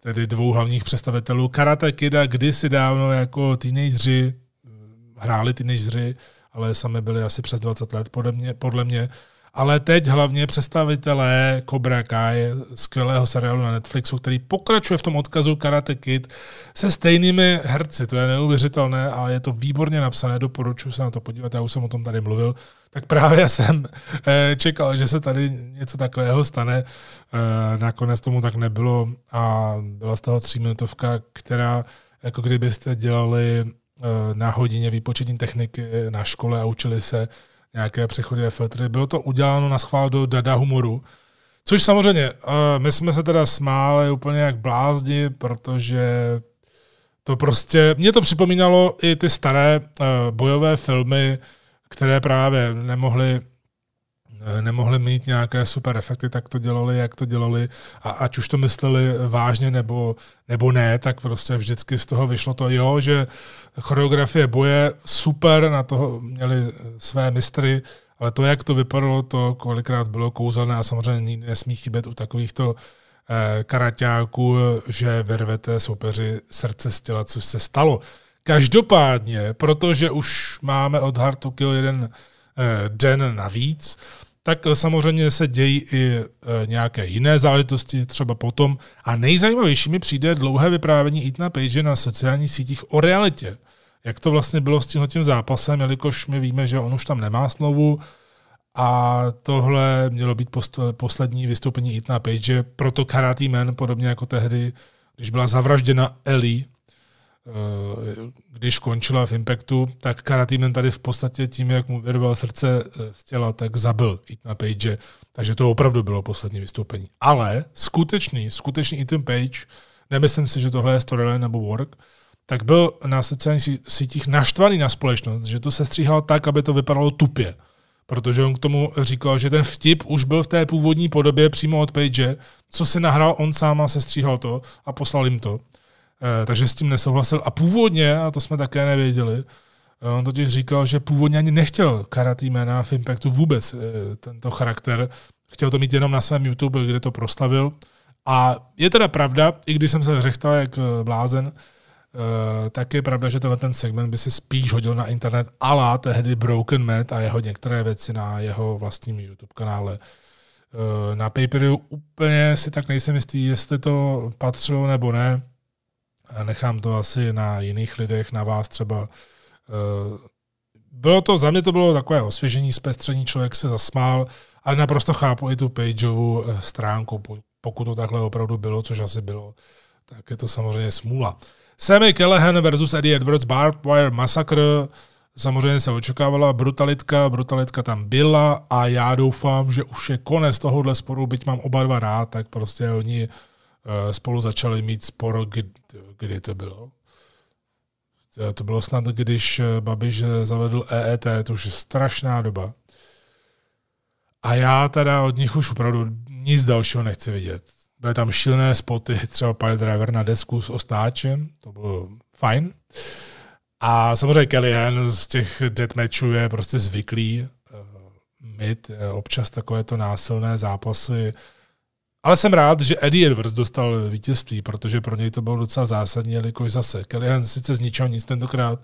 tedy dvou hlavních představitelů Karate Kida kdysi dávno jako teenageři, eh, hráli teenageři, ale sami byli asi přes 20 let podle mě, podle mě ale teď hlavně představitelé Cobra Kai, skvělého seriálu na Netflixu, který pokračuje v tom odkazu Karate Kid se stejnými herci. To je neuvěřitelné a je to výborně napsané, doporučuji se na to podívat, já už jsem o tom tady mluvil. Tak právě jsem eh, čekal, že se tady něco takového stane. Eh, nakonec tomu tak nebylo a byla z toho tříminutovka, která jako kdybyste dělali eh, na hodině výpočetní techniky na škole a učili se nějaké přechody filtry. Bylo to uděláno na schvál do dada humoru, což samozřejmě, my jsme se teda smáli úplně jak blázni, protože to prostě, mě to připomínalo i ty staré bojové filmy, které právě nemohly Eh, nemohli mít nějaké super efekty, tak to dělali, jak to dělali a ať už to mysleli vážně nebo, nebo ne, tak prostě vždycky z toho vyšlo to, jo, že choreografie boje super, na toho měli své mistry, ale to, jak to vypadalo, to kolikrát bylo kouzelné a samozřejmě nikdy nesmí chybět u takovýchto eh, karaťáků, že vyrvete soupeři srdce z těla, což se stalo. Každopádně, protože už máme od Hard to Kill jeden eh, den navíc, tak samozřejmě se dějí i e, nějaké jiné záležitosti, třeba potom. A nejzajímavější mi přijde dlouhé vyprávění Etna Page na sociálních sítích o realitě. Jak to vlastně bylo s tímhle zápasem, jelikož my víme, že on už tam nemá smlouvu, a tohle mělo být poslední vystoupení Etna Page, proto Karate Man, podobně jako tehdy, když byla zavražděna Ellie, Eh, když končila v Impactu, tak Karatimen tady v podstatě tím, jak mu vyrval srdce eh, z těla, tak zabil Ethan Page, takže to opravdu bylo poslední vystoupení. Ale skutečný, skutečný Ethan Page, nemyslím si, že tohle je storyline nebo work, tak byl na sociálních sítích naštvaný na společnost, že to se stříhal tak, aby to vypadalo tupě. Protože on k tomu říkal, že ten vtip už byl v té původní podobě přímo od Page, co si nahrál on sám a se stříhal to a poslal jim to. Eh, takže s tím nesouhlasil. A původně, a to jsme také nevěděli, eh, on totiž říkal, že původně ani nechtěl Karate Mana v Impactu vůbec eh, tento charakter. Chtěl to mít jenom na svém YouTube, kde to proslavil. A je teda pravda, i když jsem se řechtal jak blázen, tak je pravda, že tenhle ten segment by si spíš hodil na internet ala tehdy Broken Matt a jeho některé věci na jeho vlastním YouTube kanále. Na Paperu úplně si tak nejsem jistý, jestli to patřilo nebo ne nechám to asi na jiných lidech, na vás třeba. Eh, bylo to, za mě to bylo takové osvěžení, zpestření, člověk se zasmál, ale naprosto chápu i tu pageovou eh, stránku, pokud to takhle opravdu bylo, což asi bylo, tak je to samozřejmě smůla. Sammy Callahan versus Eddie Edwards Barbed Wire Massacre, samozřejmě se očekávala brutalitka, brutalitka tam byla a já doufám, že už je konec tohohle sporu, byť mám oba dva rád, tak prostě oni Eh, spolu začali mít spor, kdy, kdy to bylo. Eh, to bylo snad, když eh, Babiš zavedl EET, to už je strašná doba. A já teda od nich už opravdu nic dalšího nechci vidět. Byly tam šílené spoty, třeba Pile Driver na desku s ostáčem, to bylo fajn. A samozřejmě Kellyanne z těch deathmatchů je prostě zvyklý mít občas takovéto násilné zápasy ale jsem rád, že Eddie Edwards dostal vítězství, protože pro něj to bylo docela zásadní, jelikož zase Kellyanne sice z ničeho nic tentokrát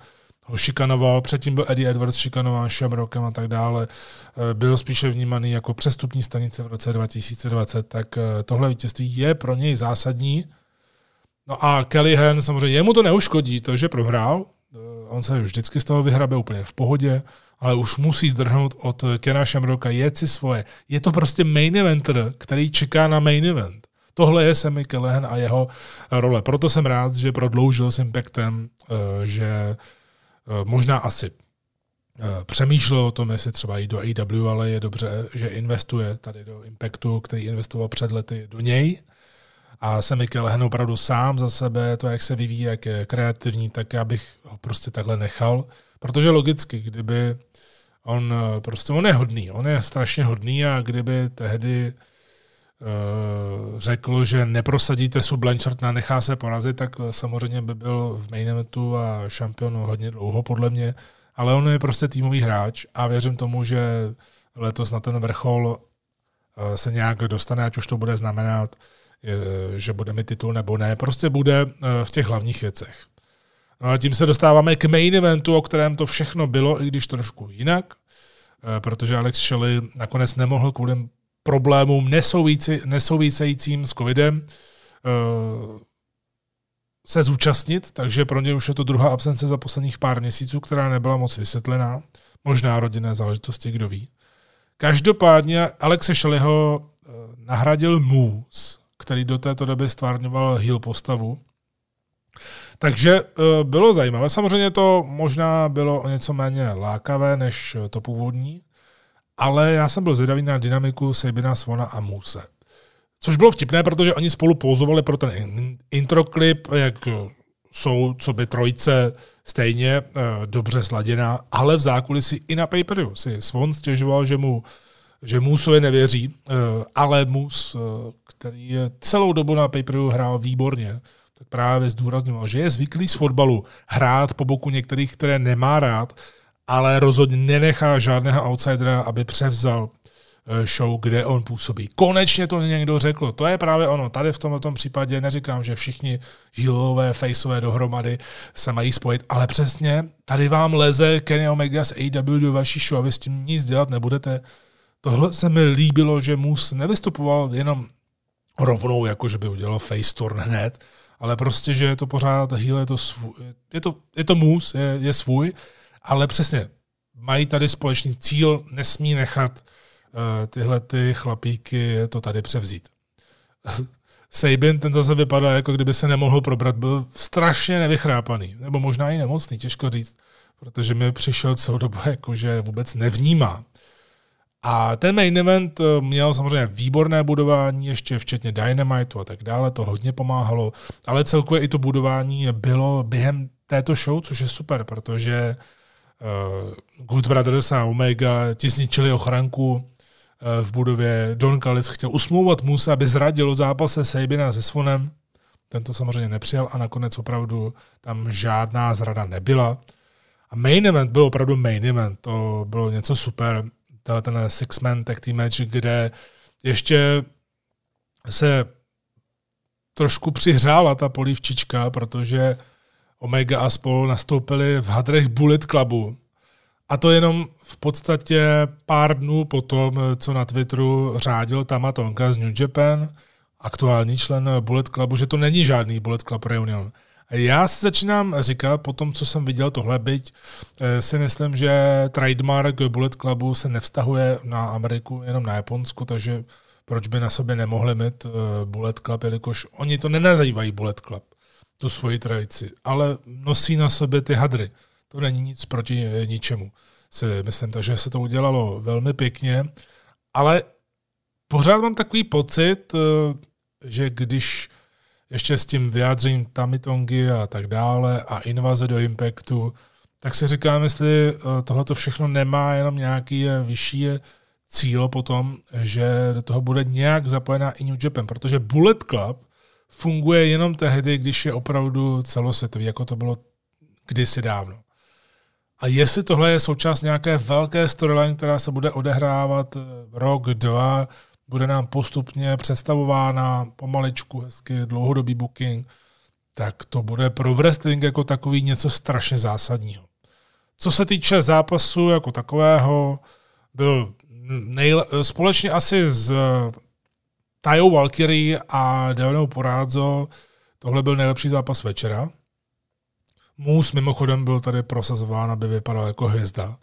ho šikanoval, předtím byl Eddie Edwards šikanován Shamrockem a tak dále, eh, byl spíše vnímaný jako přestupní stanice v roce 2020, tak eh, tohle vítězství je pro něj zásadní. No a Kellyhan samozřejmě, jemu to neuškodí, to, že prohrál, eh, on se vždycky z toho vyhrabe úplně v pohodě, ale už musí zdrhnout od Kena Shamrocka, jet si svoje. Je to prostě main eventer, který čeká na main event. Tohle je Sammy Callahan a jeho role. Proto jsem rád, že prodloužil s Impactem, eh, že eh, možná asi eh, přemýšlel o tom, jestli třeba jít do AW, ale je dobře, že investuje tady do Impactu, který investoval před lety do něj. A Sammy Callahan opravdu sám za sebe, to, jak se vyvíjí, jak je kreativní, tak já bych ho prostě takhle nechal. Protože logicky, kdyby on prostě, on je hodný, on je strašně hodný a kdyby tehdy uh, řekl, že neprosadíte su Blanchard a nechá se porazit, tak samozřejmě by byl v main eventu a šampion hodně dlouho podle mě, ale on je prostě týmový hráč a věřím tomu, že letos na ten vrchol se nějak dostane, ať už to bude znamenat, že bude mi titul nebo ne, prostě bude v těch hlavních věcech. No a tím se dostáváme k main eventu, o kterém to všechno bylo, i když trošku jinak, eh, protože Alex Shelley nakonec nemohl kvůli problémům nesouvisejícím s covidem eh, se zúčastnit, takže pro ně už je to druhá absence za posledních pár měsíců, která nebyla moc vysvětlená. Možná rodinné záležitosti, kdo ví. Každopádně Alexe Shelleyho eh, nahradil Moose, který do této doby stvárňoval heel postavu. Takže eh, bylo zajímavé. Samozřejmě to možná bylo o něco méně lákavé než to původní, ale já jsem byl zvědavý na dynamiku Sabina, Svona a Muse. Což bylo vtipné, protože oni spolu pouzovali pro ten introklip, jak jsou, co by trojice stejně dobře sladěná, ale v zákulisí i na paperu si Svon stěžoval, že mu že Musovi nevěří, ale Mus, který celou dobu na paperu hrál výborně, tak právě zdůrazňoval, že je zvyklý z fotbalu hrát po boku některých, které nemá rád, ale rozhodně nenechá žádného outsidera, aby převzal eh, show, kde on působí. Konečně to někdo řekl. To je právě ono. Tady v tomto případě neříkám, že všichni healové, faceové dohromady se mají spojit, ale přesně tady vám leze Kenny Omega z AW do vaší show a vy s tím nic dělat nebudete. tohle se mi líbilo, že Mus nevystupoval jenom rovnou, jako že by udělal face turn hned, ale prostě, že je to pořád heel, je to, svůj, je to, je to mus, je, je svůj, ale přesně, mají tady společný cíl, nesmí nechat uh, tyhle ty chlapíky to tady převzít. Sabin, ten zase vypadá, jako kdyby se nemohl probrat, byl strašně nevychrápaný, nebo možná i nemocný, těžko říct, protože mi přišel celou dobu, jako že vůbec nevnímá. A ten main event eh, měl samozřejmě výborné budování, ještě včetně Dynamitu a tak dále, to hodně pomáhalo, ale celkově i to budování bylo během této show, což je super, protože uh, Good Brothers a Omega ti zničili ochranku uh, v budově. Don Callis chtěl usmlouvat Musa, aby zradil zápase Sabina se Svonem. Ten to samozřejmě nepřijal a nakonec opravdu tam žádná zrada nebyla. A main event byl opravdu main event, to bylo něco super tenhle ten six-man tag team match, kde ještě se trošku přihřála ta polívčička, protože Omega a spolu nastoupili v hadrech Bullet Clubu. A to jenom v podstatě pár dnů potom, co na Twitteru řádil Tama Tonka z New Japan, aktuální člen Bullet Clubu, že to není žádný Bullet Club Reunion. Já si začínám říkat, po tom, co jsem viděl tohle, byť eh, si myslím, že trademark Bullet Clubu se nevztahuje na Ameriku, jenom na Japonsku, takže proč by na sobě nemohli mít eh, Bullet Club, jelikož oni to nenazývají Bullet Club, tu svoji tradici, ale nosí na sobě ty hadry. To není nic proti eh, ničemu, si myslím, takže se to udělalo velmi pěkně, ale pořád mám takový pocit, že když ještě s tím vyjádřením Tamitongy a tak dále a invaze do Impactu, tak si říkám, jestli eh, tohle to všechno nemá jenom nějaký eh, vyšší eh, cíl potom, že do toho bude nějak zapojená i New Japan, protože Bullet Club funguje jenom tehdy, když je opravdu celosvětový, jako to bylo kdysi dávno. A jestli tohle je součást nějaké velké storyline, která se bude odehrávat rok, dva, bude nám postupně představována pomaličku, hezky dlouhodobý booking, tak to bude pro wrestling jako takový něco strašně zásadního. Co se týče zápasu jako takového, byl nejle- společně asi s Tajou Valkyrie a Devanou Porádzo, tohle byl nejlepší zápas večera. Mus mimochodem byl tady prosazován, aby vypadal jako hvězda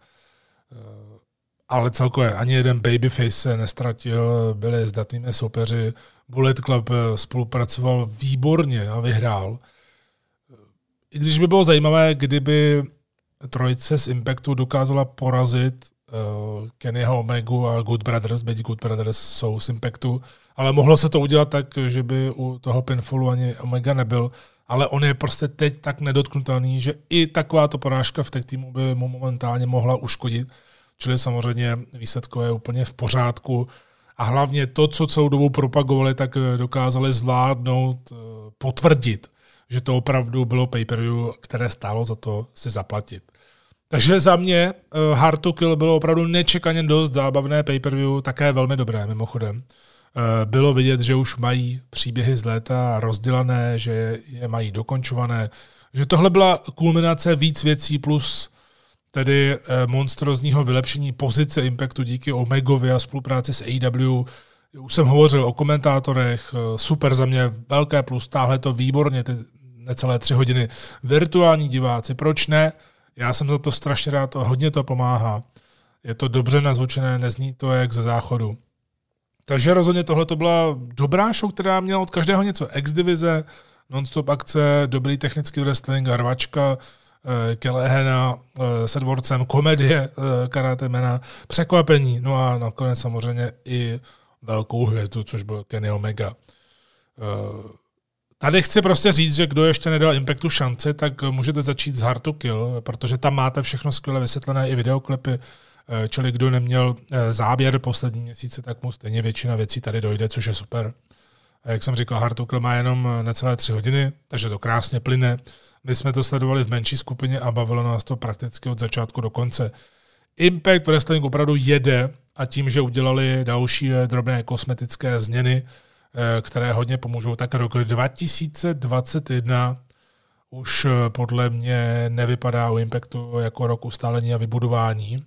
ale celkově ani jeden babyface se nestratil, byli zdatnými soupeři. Bullet Club eh, spolupracoval výborně a vyhrál. I když by bylo zajímavé, kdyby trojice z Impactu dokázala porazit uh, Kennyho Omegu a Good Brothers, byť Good Brothers jsou z Impactu, ale mohlo se to udělat tak, že by u toho pinfallu ani Omega nebyl, ale on je prostě teď tak nedotknutelný, že i takováto porážka v těch týmu by mu momentálně mohla uškodit. Čili samozřejmě výsledkové je úplně v pořádku. A hlavně to, co celou dobu propagovali, tak eh, dokázali zvládnout, eh, potvrdit, že to opravdu bylo pay-per-view, které stálo za to si zaplatit. Takže za mě eh, Hard to Kill bylo opravdu nečekaně dost zábavné pay-per-view, také velmi dobré mimochodem. Bylo vidět, že už mají příběhy z léta rozdělané, že je mají dokončované, že tohle byla kulminace víc věcí plus tedy eh, monstrozního vylepšení pozice Impactu díky Omegovi a spolupráci s AEW. Už jsem hovořil o komentátorech, eh, super za mě, velké plus, táhle to výborně, ty necelé tři hodiny. Virtuální diváci, proč ne? Já jsem za to strašně rád, hodně to pomáhá. Je to dobře nazvučené, nezní to jak ze záchodu. Takže rozhodně tohle to byla dobrá show, která měla od každého něco. X-divize, non-stop akce, dobrý technický wrestling, harvačka, Eh, Kelehena eh, s Edwardsem, komedie eh, karatemena, překvapení, no a nakonec samozřejmě i velkou hvězdu, což byl Kenny Omega. Tady chci prostě říct, že kdo ještě nedal Impactu šanci, tak můžete začít z Hard to Kill, protože tam máte všechno skvěle vysvětlené i videoklipy, čili kdo neměl záběr poslední měsíce, tak mu stejně většina věcí tady dojde, což je super. A jak jsem říkal, Kill má jenom necelé tři hodiny, takže to krásně plyne. My jsme to sledovali v menší skupině a bavilo nás to prakticky od začátku do konce. Impact Wrestling opravdu jede a tím, že udělali další eh, drobné kosmetické změny, eh, které hodně pomůžou, tak rok 2021 už eh, podle mě nevypadá u Impactu jako rok ustálení a vybudování,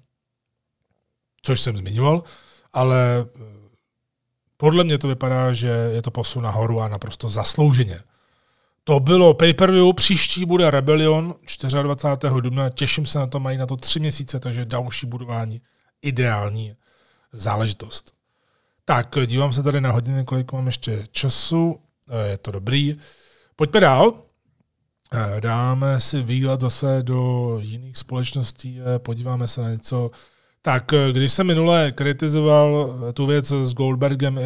což jsem zmiňoval. ale eh, podle mě to vypadá, že je to posun nahoru a naprosto zaslouženě. To bylo pay-per-view, příští bude Rebellion 24. dubna, těším se na to, mají na to tři měsíce, takže další budování ideální záležitost. Tak, dívám se tady na hodiny, kolik mám ještě času, eh, je to dobrý. Pojďme dál. Eh, dáme si výhled zase do jiných společností, eh, podíváme se na něco. Tak, když jsem minule kritizoval tu věc s Goldbergem i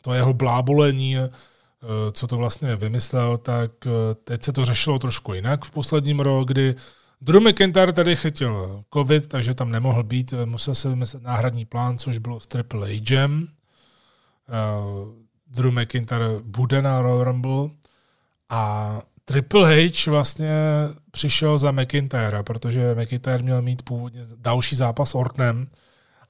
to jeho blábolení, co to vlastně vymyslel, tak teď se to řešilo trošku jinak v posledním roce, kdy Drew McIntyre tady chytil covid, takže tam nemohl být, musel se vymyslet náhradní plán, což bylo s Triple. Uh, Drew McIntyre bude na Royal Rumble a Triple H vlastně přišel za McIntyre, protože McIntyre měl mít původně další zápas s Ortnem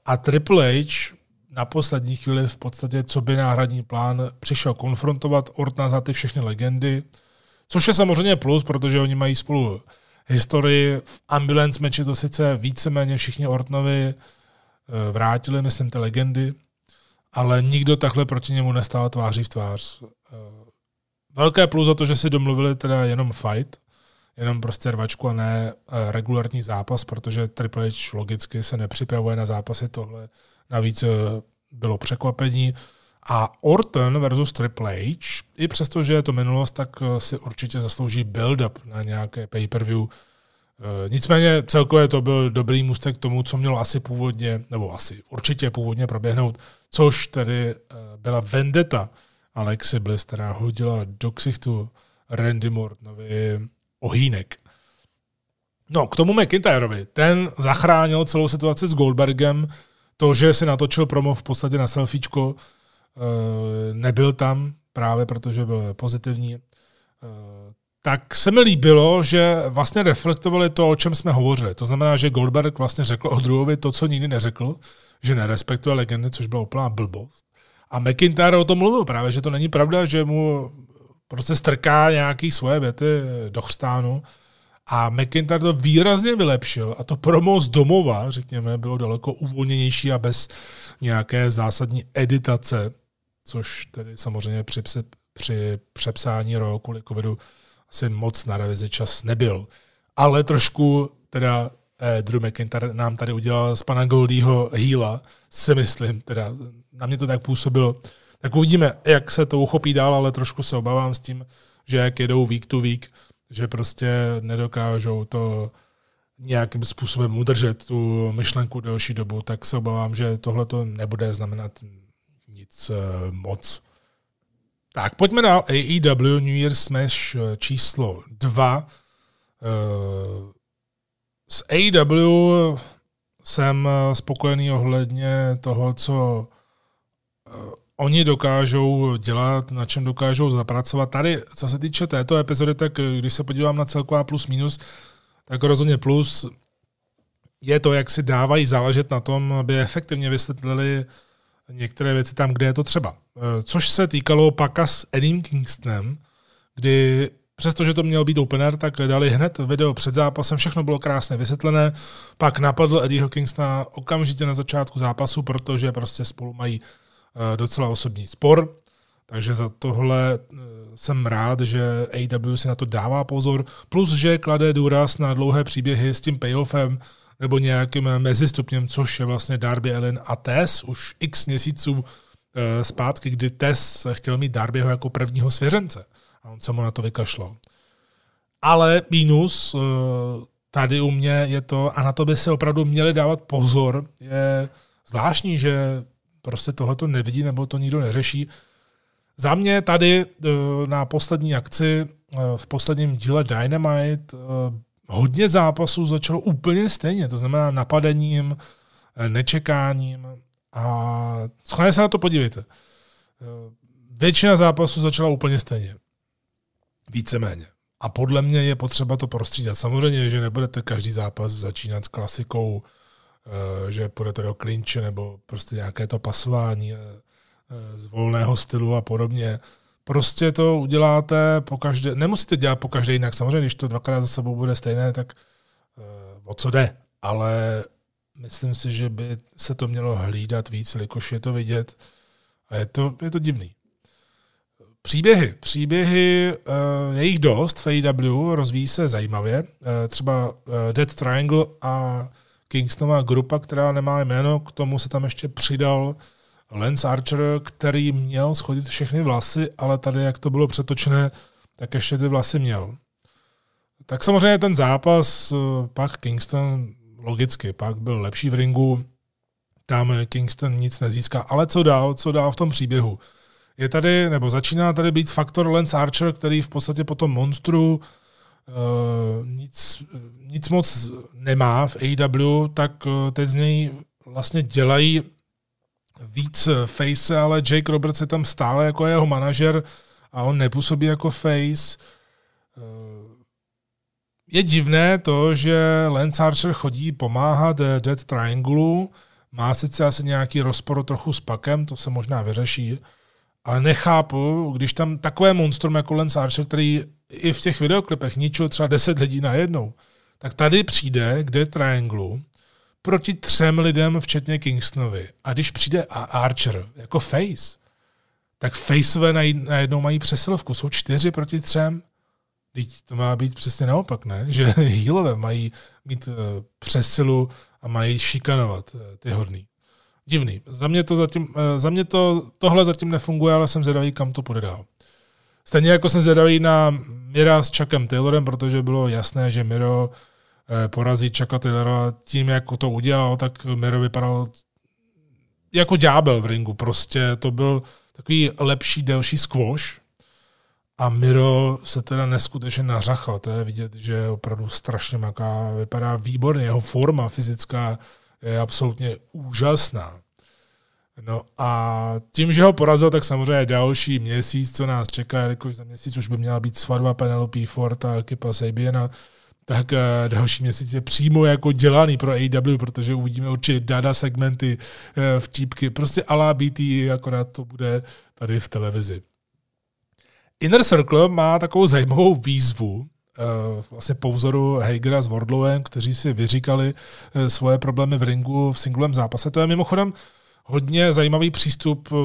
a Triple H na poslední chvíli v podstatě, co by náhradní plán, přišel konfrontovat Ortna za ty všechny legendy, což je samozřejmě plus, protože oni mají spolu historii. V ambulance meči to sice víceméně všichni Ortnovi eh, vrátili, myslím, ty legendy, ale nikdo takhle proti němu nestál tváří v tvář. Eh, velké plus za to, že si domluvili teda jenom fight, jenom prostě rvačku a ne eh, regulární zápas, protože Triple H logicky se nepřipravuje na zápasy tohle. Navíc bylo překvapení. A Orton versus Triple H, i přesto, že je to minulost, tak eh, si určitě zaslouží build-up na nějaké pay-per-view. Eh, nicméně celkově to byl dobrý můstek k tomu, co mělo asi původně, nebo asi určitě původně proběhnout, což tedy eh, byla vendeta Alexi Bliss, která hodila do ksichtu Randy Mortonovi ohýnek. No, k tomu McIntyrovi. Ten zachránil celou situaci s Goldbergem, to, že si natočil promo v podstatě na selfiečko, Eh, nebyl tam právě protože byl pozitivní, eh, tak se mi líbilo, že vlastně reflektovali to, o čem jsme hovořili. To znamená, že Goldberg vlastně řekl o Druhovi to, co nikdy neřekl, že nerespektuje legendy, což byla úplná blbost. A McIntyre o tom mluvil právě, že to není pravda, že mu prostě strká nějaký svoje věty do chřtánu. A McIntyre to výrazně vylepšil a to promo z domova, řekněme, bylo daleko uvolněnější a bez nějaké zásadní editace což tedy samozřejmě při, při přepsání roku kvůli covidu asi moc na revizi čas nebyl. Ale trošku teda eh, Drew McIntyre nám tady udělal z pana Goldieho hýla, si myslím, teda na mě to tak působilo. Tak uvidíme, jak se to uchopí dál, ale trošku se obávám s tím, že jak jedou week to week, že prostě nedokážou to nějakým způsobem udržet tu myšlenku delší dobu, tak se obávám, že tohle to nebude znamenat nic uh, moc. Tak, pojďme na AEW New Year Smash eh, číslo 2. Uh, eh, s AEW jsem spokojený ohledně toho, co oni dokážou dělat, na čem dokážou zapracovat. Tady, co se týče této epizody, tak když se podívám na celková plus minus, tak rozhodně plus je to, jak si dávají záležet na tom, aby efektivně vysvětlili některé věci tam, kde je to třeba. Eh, což se týkalo paka s Eddie Kingstonem, kdy přestože to měl být opener, tak dali hned video před zápasem, všechno bylo krásně vysvětlené, pak napadl Eddieho Kingstona okamžitě na začátku zápasu, protože prostě spolu mají eh, docela osobní spor, takže za tohle eh, jsem rád, že AW si na to dává pozor, plus že klade důraz na dlouhé příběhy s tím payoffem, nebo nějakým mezistupněm, což je vlastně Darby Allen a Tess už x měsíců eh, zpátky, kdy Tess chtěl mít Darbyho jako prvního svěřence a on se mu na to vykašlal. Ale mínus eh, tady u mě je to, a na to by se opravdu měli dávat pozor, je zvláštní, že prostě tohle to nevidí nebo to nikdo neřeší. Za mě tady eh, na poslední akci v posledním díle Dynamite hodně zápasů začalo úplně stejně, to znamená napadením, eh, nečekáním a schválně se na to podívejte. Eh, většina zápasů začala úplně stejně. Víceméně. A podle mě je potřeba to prostřídat. Samozřejmě, že nebudete každý zápas začínat s klasikou, eh, že půjdete do klinče nebo prostě nějaké to pasování z volného stylu a podobně. Prostě to uděláte po každé, nemusíte dělat po každé jinak. Samozřejmě, když to dvakrát za sebou bude stejné, tak o co jde. Ale myslím si, že by se to mělo hlídat víc, jakož je to vidět. A je to, je to divný. Příběhy. Příběhy, uh, je jich dost v AW, rozvíjí se zajímavě. Uh, třeba uh, Dead Triangle a Kingstonová grupa, která nemá jméno, k tomu se tam ještě přidal Lance Archer, který měl schodit všechny vlasy, ale tady, jak to bylo přetočené, tak ještě ty vlasy měl. Tak samozřejmě ten zápas, pak Kingston logicky, pak byl lepší v ringu, tam Kingston nic nezíská. Ale co dál, co dál v tom příběhu? Je tady, nebo začíná tady být faktor Lance Archer, který v podstatě po tom monstru uh, nic, nic moc nemá v AEW, tak uh, teď z něj vlastně dělají víc face, ale Jake Roberts je tam stále jako jeho manažer a on nepůsobí jako face. Je divné to, že Lance Archer chodí pomáhat Dead Triangle, má sice asi nějaký rozpor trochu s Pakem, to se možná vyřeší, ale nechápu, když tam takové monstrum jako Lance Archer, který i v těch videoklipech ničil třeba 10 lidí najednou, tak tady přijde k Dead Triangle proti třem lidem, včetně Kingstonovi. A když přijde Archer jako face, tak faceové najednou mají přesilovku. Jsou čtyři proti třem. Teď to má být přesně naopak, ne? Že healové mají mít uh, přesilu a mají šikanovat uh, ty hodný. Divný. Za mě, to zatím, uh, za mě to, tohle zatím nefunguje, ale jsem zvědavý, kam to půjde dál. Stejně jako jsem zvědavý na Mira s Chuckem Taylorem, protože bylo jasné, že Miro porazí Chucka Taylora tím, jak to udělal, tak Miro vypadal jako ďábel v ringu. Prostě to byl takový lepší, delší squash, a Miro se teda neskutečně nařachal. To je vidět, že opravdu strašně maká. Vypadá výborně. Jeho forma fyzická je absolutně úžasná. No a tím, že ho porazil, tak samozřejmě další měsíc, co nás čeká, jakož za měsíc už by měla být svatba Penelope Ford a Kipa Sabiena, tak eh, další měsíc je přímo jako dělaný pro AW, protože uvidíme určitě data segmenty, eh, vtípky, prostě ala BT, akorát to bude tady v televizi. Inner Circle má takovou zajímavou výzvu, vlastně po vzoru Hagera s Wardlowem, kteří si vyříkali uh, svoje problémy v ringu v singlem zápase. To je mimochodem hodně zajímavý přístup uh,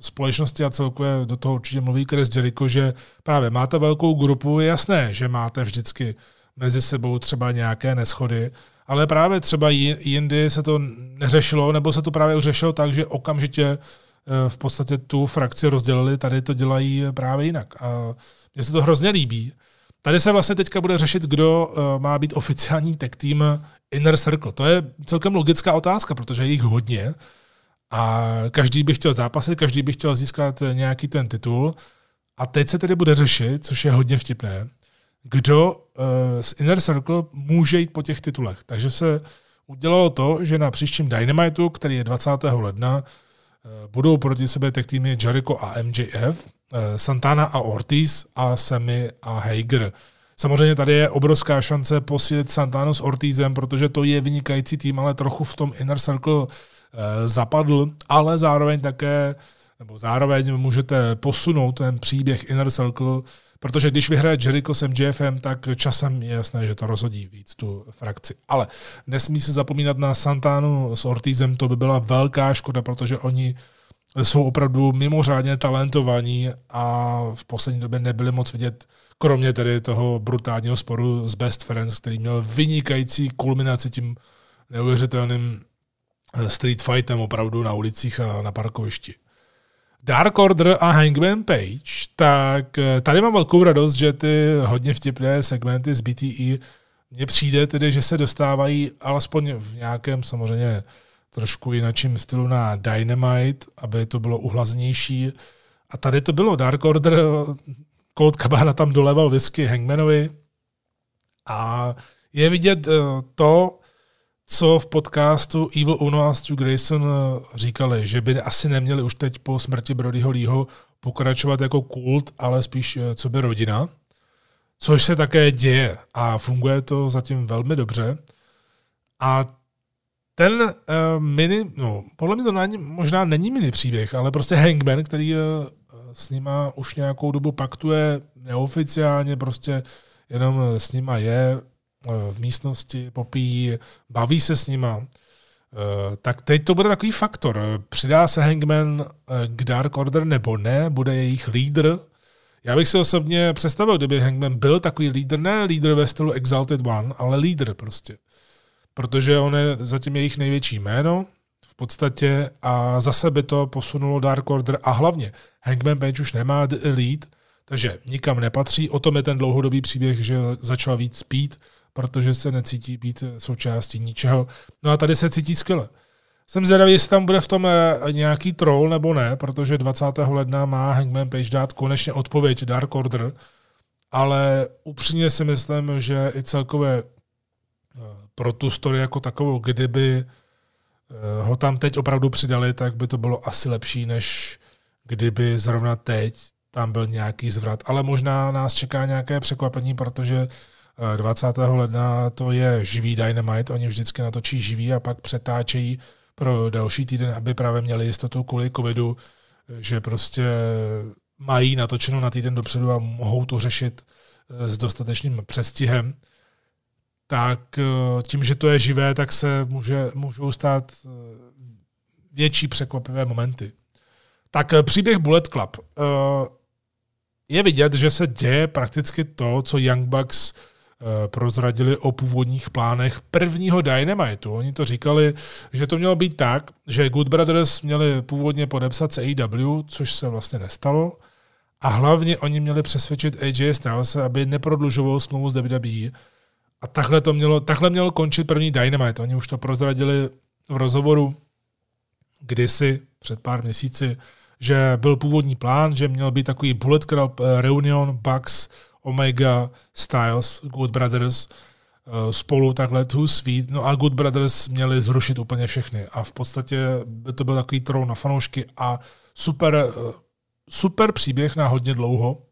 společnosti a celkově do toho určitě mluví Chris Jericho, že právě máte velkou grupu, je jasné, že máte vždycky mezi sebou třeba nějaké neschody, ale právě třeba jindy se to neřešilo, nebo se to právě řešilo tak, že okamžitě Eh, v podstatě tu frakci rozdělili, tady to dělají právě jinak. A mně se to hrozně líbí. Tady se vlastně teďka bude řešit, kdo eh, má být oficiální tech team Inner Circle. To je celkem logická otázka, protože je jich hodně a každý by chtěl zápasit, každý by chtěl získat nějaký ten titul. A teď se tedy bude řešit, což je hodně vtipné, kdo eh, z Inner Circle může jít po těch titulech. Takže se udělalo to, že na příštím Dynamitu, který je 20. ledna, budou proti sebe tak týmy Jericho a MJF, eh, Santana a Ortiz a Sammy a Hager. Samozřejmě tady je obrovská šance posílit Santanu s Ortizem, protože to je vynikající tým, ale trochu v tom Inner Circle eh, zapadl, ale zároveň také, nebo zároveň můžete posunout ten příběh Inner Circle Protože když vyhraje Jericho s MJFem, tak časem je jasné, že to rozhodí víc tu frakci. Ale nesmí se zapomínat na Santanu s Ortizem, to by byla velká škoda, protože oni jsou opravdu mimořádně talentovaní a v poslední době nebyli moc vidět, kromě tedy toho brutálního sporu s Best Friends, který měl vynikající kulminaci tím neuvěřitelným street fightem opravdu na ulicích a na parkovišti. Dark Order a Hangman Page, tak eh, tady mám velkou radost, že ty hodně vtipné segmenty z BTE mně přijde tedy, že se dostávají alespoň v nějakém samozřejmě trošku jinačím stylu na Dynamite, aby to bylo uhlaznější. A tady to bylo Dark Order, Cold Cabana tam doleval whisky Hangmanovi a je vidět eh, to, co v podcastu Evil Uno a Stu Grayson eh, říkali, že by asi neměli už teď po smrti Brodyho Leeho pokračovat jako kult, ale spíš eh, co by rodina. Což se také děje a funguje to zatím velmi dobře. A ten uh, mini, no, podle mě to není, možná není mini příběh, ale prostě Hangman, který uh, s nima už nějakou dobu paktuje neoficiálně, prostě jenom s nima je, v místnosti, popíjí, baví se s nima, tak teď to bude takový faktor. Přidá se Hangman k Dark Order nebo ne? Bude jejich lídr? Já bych si osobně představil, kdyby Hangman byl takový lídr, ne lídr ve stylu Exalted One, ale lídr prostě. Protože on je zatím jejich největší jméno v podstatě a zase by to posunulo Dark Order a hlavně Hangman Page už nemá Elite, takže nikam nepatří. O tom je ten dlouhodobý příběh, že začal víc spít, protože se necítí být součástí ničeho. No a tady se cítí skvěle. Jsem zvědavý, jestli tam bude v tom eh, nějaký troll nebo ne, protože 20. ledna má Hangman Page dát konečně odpověď Dark Order, ale upřímně si myslím, že i celkově eh, pro tu story jako takovou, kdyby eh, ho tam teď opravdu přidali, tak by to bylo asi lepší, než kdyby zrovna teď tam byl nějaký zvrat. Ale možná nás čeká nějaké překvapení, protože 20. ledna to je živý Dynamite, oni vždycky natočí živý a pak přetáčejí pro další týden, aby právě měli jistotu kvůli covidu, že prostě mají natočeno na týden dopředu a mohou to řešit eh, s dostatečným předstihem, tak eh, tím, že to je živé, tak se může, můžou stát eh, větší překvapivé momenty. Tak příběh Bullet Club. Je vidět, že se děje prakticky to, co Young Bucks prozradili o původních plánech prvního Dynamitu. Oni to říkali, že to mělo být tak, že Good Brothers měli původně podepsat s AEW, což se vlastně nestalo. A hlavně oni měli přesvědčit AJ Styles, aby neprodlužoval smlouvu s WWE. A takhle, to mělo, takhle mělo končit první Dynamite. Oni už to prozradili v rozhovoru kdysi, před pár měsíci, že byl původní plán, že měl být takový Bullet Club eh, Reunion Bucks Omega, Styles, Good Brothers eh, spolu takhle tu sweet. No a Good Brothers měli zrušit úplně všechny. A v podstatě by to byl takový trou na fanoušky a super, eh, super příběh na hodně dlouho.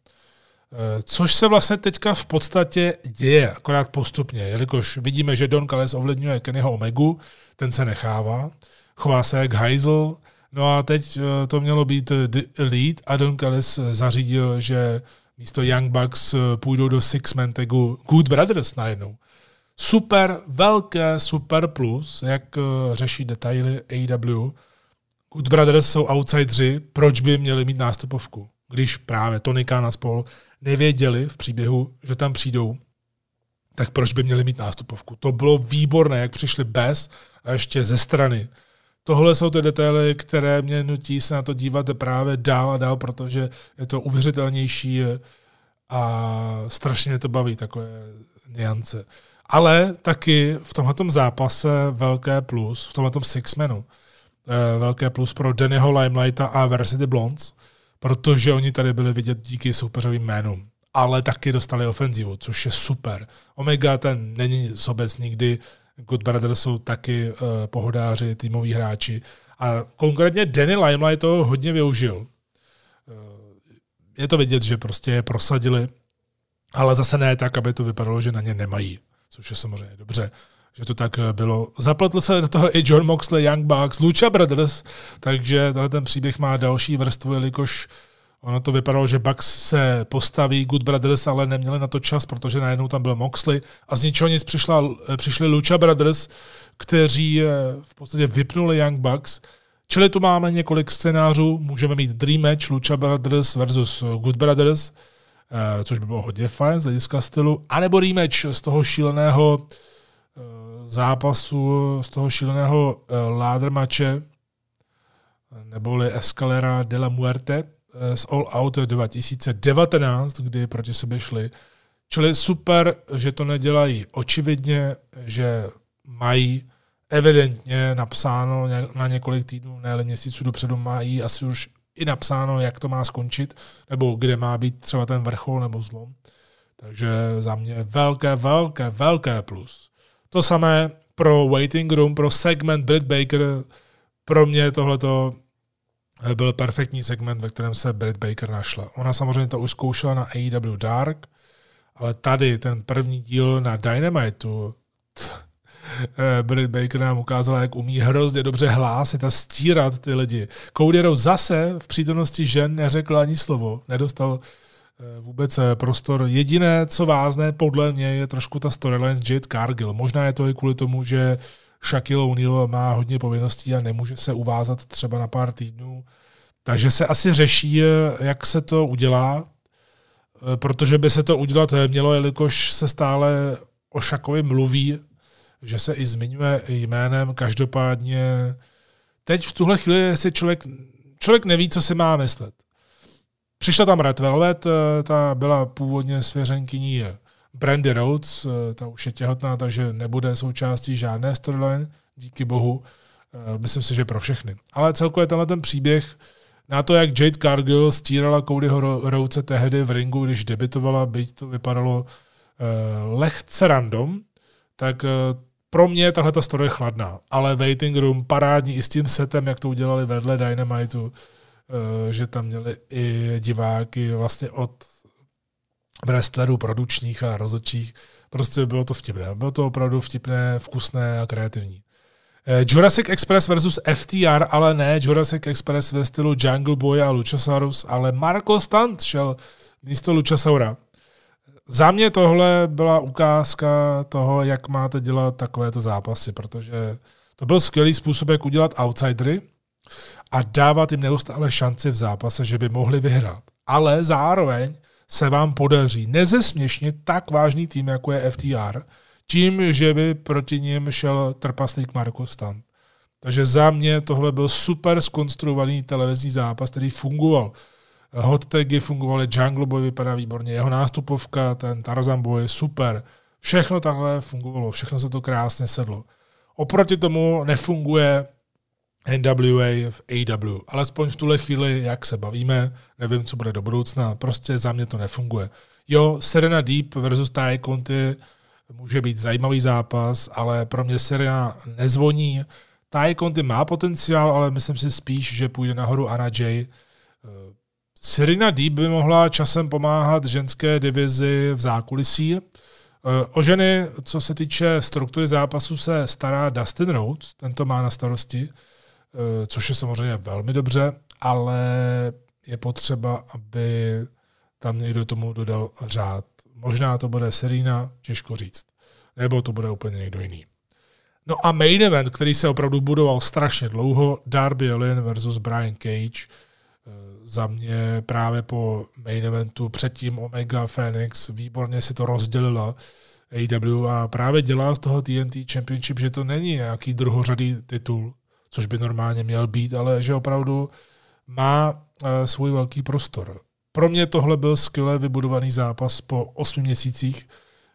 Eh, což se vlastně teďka v podstatě děje, akorát postupně, jelikož vidíme, že Don Callis ovlivňuje Kennyho Omegu, ten se nechává, chová se jak hajzl, no a teď to mělo být The Elite a Don Callis zařídil, že místo Young Bucks eh, půjdou do Six-Man tagu Good Brothers najednou. Super, velké super plus, jak uh, řeší detaily AEW. Good Brothers jsou outsidři, proč by měli mít nástupovku? Když právě Tony Khan a spol nevěděli v příběhu, že tam přijdou, tak proč by měli mít nástupovku? To bylo výborné, jak přišli bez a ještě ze strany tohle jsou ty detaily, které mě nutí se na to dívat právě dál a dál, protože je to uvěřitelnější a strašně mě to baví, takové niance. Ale taky v tomhle zápase velké plus, v tomhle Sixmanu, eh, velké plus pro Dannyho Limelighta a Varsity Blondes, protože oni tady byli vidět díky soupeřovým jménům. Ale taky dostali ofenzivu, což je super. Omega ten není sobec nikdy, Good Brothers jsou taky uh, pohodáři, týmoví hráči. A konkrétně Danny Limelight to hodně využil. Uh, je to vidět, že prostě je prosadili, ale zase ne tak, aby to vypadalo, že na ně nemají, což je samozřejmě dobře že to tak eh, bylo. Zapletl se do toho i John Moxley, Young Bucks, Lucha Brothers, takže ten příběh má další vrstvu, jelikož Ono to vypadalo, že Bucks se postaví, Good Brothers ale neměli na to čas, protože najednou tam byl Moxley a z ničeho nic přišla, přišli Lucha Brothers, kteří eh, v podstatě vypnuli Young Bucks. Čili tu máme několik scénářů, můžeme mít Dream Match Lucha Brothers versus Good Brothers, eh, což by bylo hodně fajn z hlediska stylu, anebo rematch z toho šíleného eh, zápasu, z toho šíleného ladder matche, neboli Escalera de la Muerte, z All Out 2019, kdy proti sobě šli. Čili super, že to nedělají očividně, že mají evidentně napsáno na několik týdnů, ne měsíců dopředu, mají asi už i napsáno, jak to má skončit, nebo kde má být třeba ten vrchol nebo zlom. Takže za mě velké, velké, velké plus. To samé pro Waiting Room, pro segment Britt Baker, pro mě tohleto byl perfektní segment, ve kterém se Britt Baker našla. Ona samozřejmě to už zkoušela na AEW Dark, ale tady ten první díl na Dynamitu, eh, Britt Baker nám ukázala, jak umí hrozně dobře hlásit a stírat ty lidi. Cody zase v přítomnosti žen neřekl ani slovo, nedostal eh, vůbec eh, prostor. Jediné, co vázne podle mě, je trošku ta storyline s Jade Cargill. Možná je to i kvůli tomu, že Shaquille O'Neal má hodně povinností a nemůže se uvázat třeba na pár týdnů. Takže se asi řeší, jak se to udělá, protože by se to udělat mělo, jelikož se stále o Šakovi mluví, že se i zmiňuje jménem. Každopádně teď v tuhle chvíli si člověk, člověk neví, co si má myslet. Přišla tam Red Velvet, ta byla původně svěřenkyní Brandy Rhodes, eh, ta už je těhotná, takže nebude součástí žádné storyline, díky bohu. Eh, myslím si, že pro všechny. Ale celkově tenhle ten příběh na to, jak Jade Cargill stírala Codyho Rhodese tehdy v ringu, když debitovala, byť to vypadalo uh, lehce random, tak pro mě tahle ta story je chladná. Ale Waiting Room parádní i s tím setem, jak to udělali vedle Dynamitu, že tam měli i diváky vlastně od wrestlerů, produčních a rozhodčích. Prostě bylo to vtipné. Bylo to opravdu vtipné, vkusné a kreativní. Eh, Jurassic Express versus FTR, ale ne Jurassic Express ve stylu Jungle Boy a Luchasaurus, ale Marco Stunt šel místo Luchasaura. Za mě tohle byla ukázka toho, jak máte dělat takovéto zápasy, protože to byl skvělý způsob, jak udělat outsidery a dávat jim neustále šanci v zápase, že by mohli vyhrát. Ale zároveň se vám podaří nezesměšnit tak vážný tým, jako je FTR, tím, že by proti ním šel trpaslík Marko Stan. Takže za mě tohle byl super skonstruovaný televizní zápas, který fungoval. Hot tagy fungovaly, Jungle Boy vypadá výborně, jeho nástupovka, ten Tarzan Boy, super. Všechno takhle fungovalo, všechno se to krásně sedlo. Oproti tomu nefunguje NWA v AW. Alespoň v tuhle chvíli, jak se bavíme, nevím, co bude do budoucna, prostě za mě to nefunguje. Jo, Serena Deep versus Ty Conti může být zajímavý zápas, ale pro mě Serena nezvoní. Ty Conti má potenciál, ale myslím si spíš, že půjde nahoru Anna Jay. Serena Deep by mohla časem pomáhat ženské divizi v zákulisí. O ženy, co se týče struktury zápasu, se stará Dustin Rhodes, ten to má na starosti. Eh, což je samozřejmě velmi dobře, ale je potřeba, aby tam někdo tomu dodal řád. Možná to bude Serena, těžko říct. Nebo to bude úplně někdo jiný. No a main event, který se opravdu budoval strašně dlouho, Darby Allin versus Brian Cage, eh, za mě právě po main eventu předtím Omega Phoenix výborně si to rozdělila AW a právě dělá z toho TNT Championship, že to není nějaký druhořadý titul, což by normálně měl být, ale že opravdu má eh, svůj velký prostor. Pro mě tohle byl skvěle vybudovaný zápas po osmi měsících,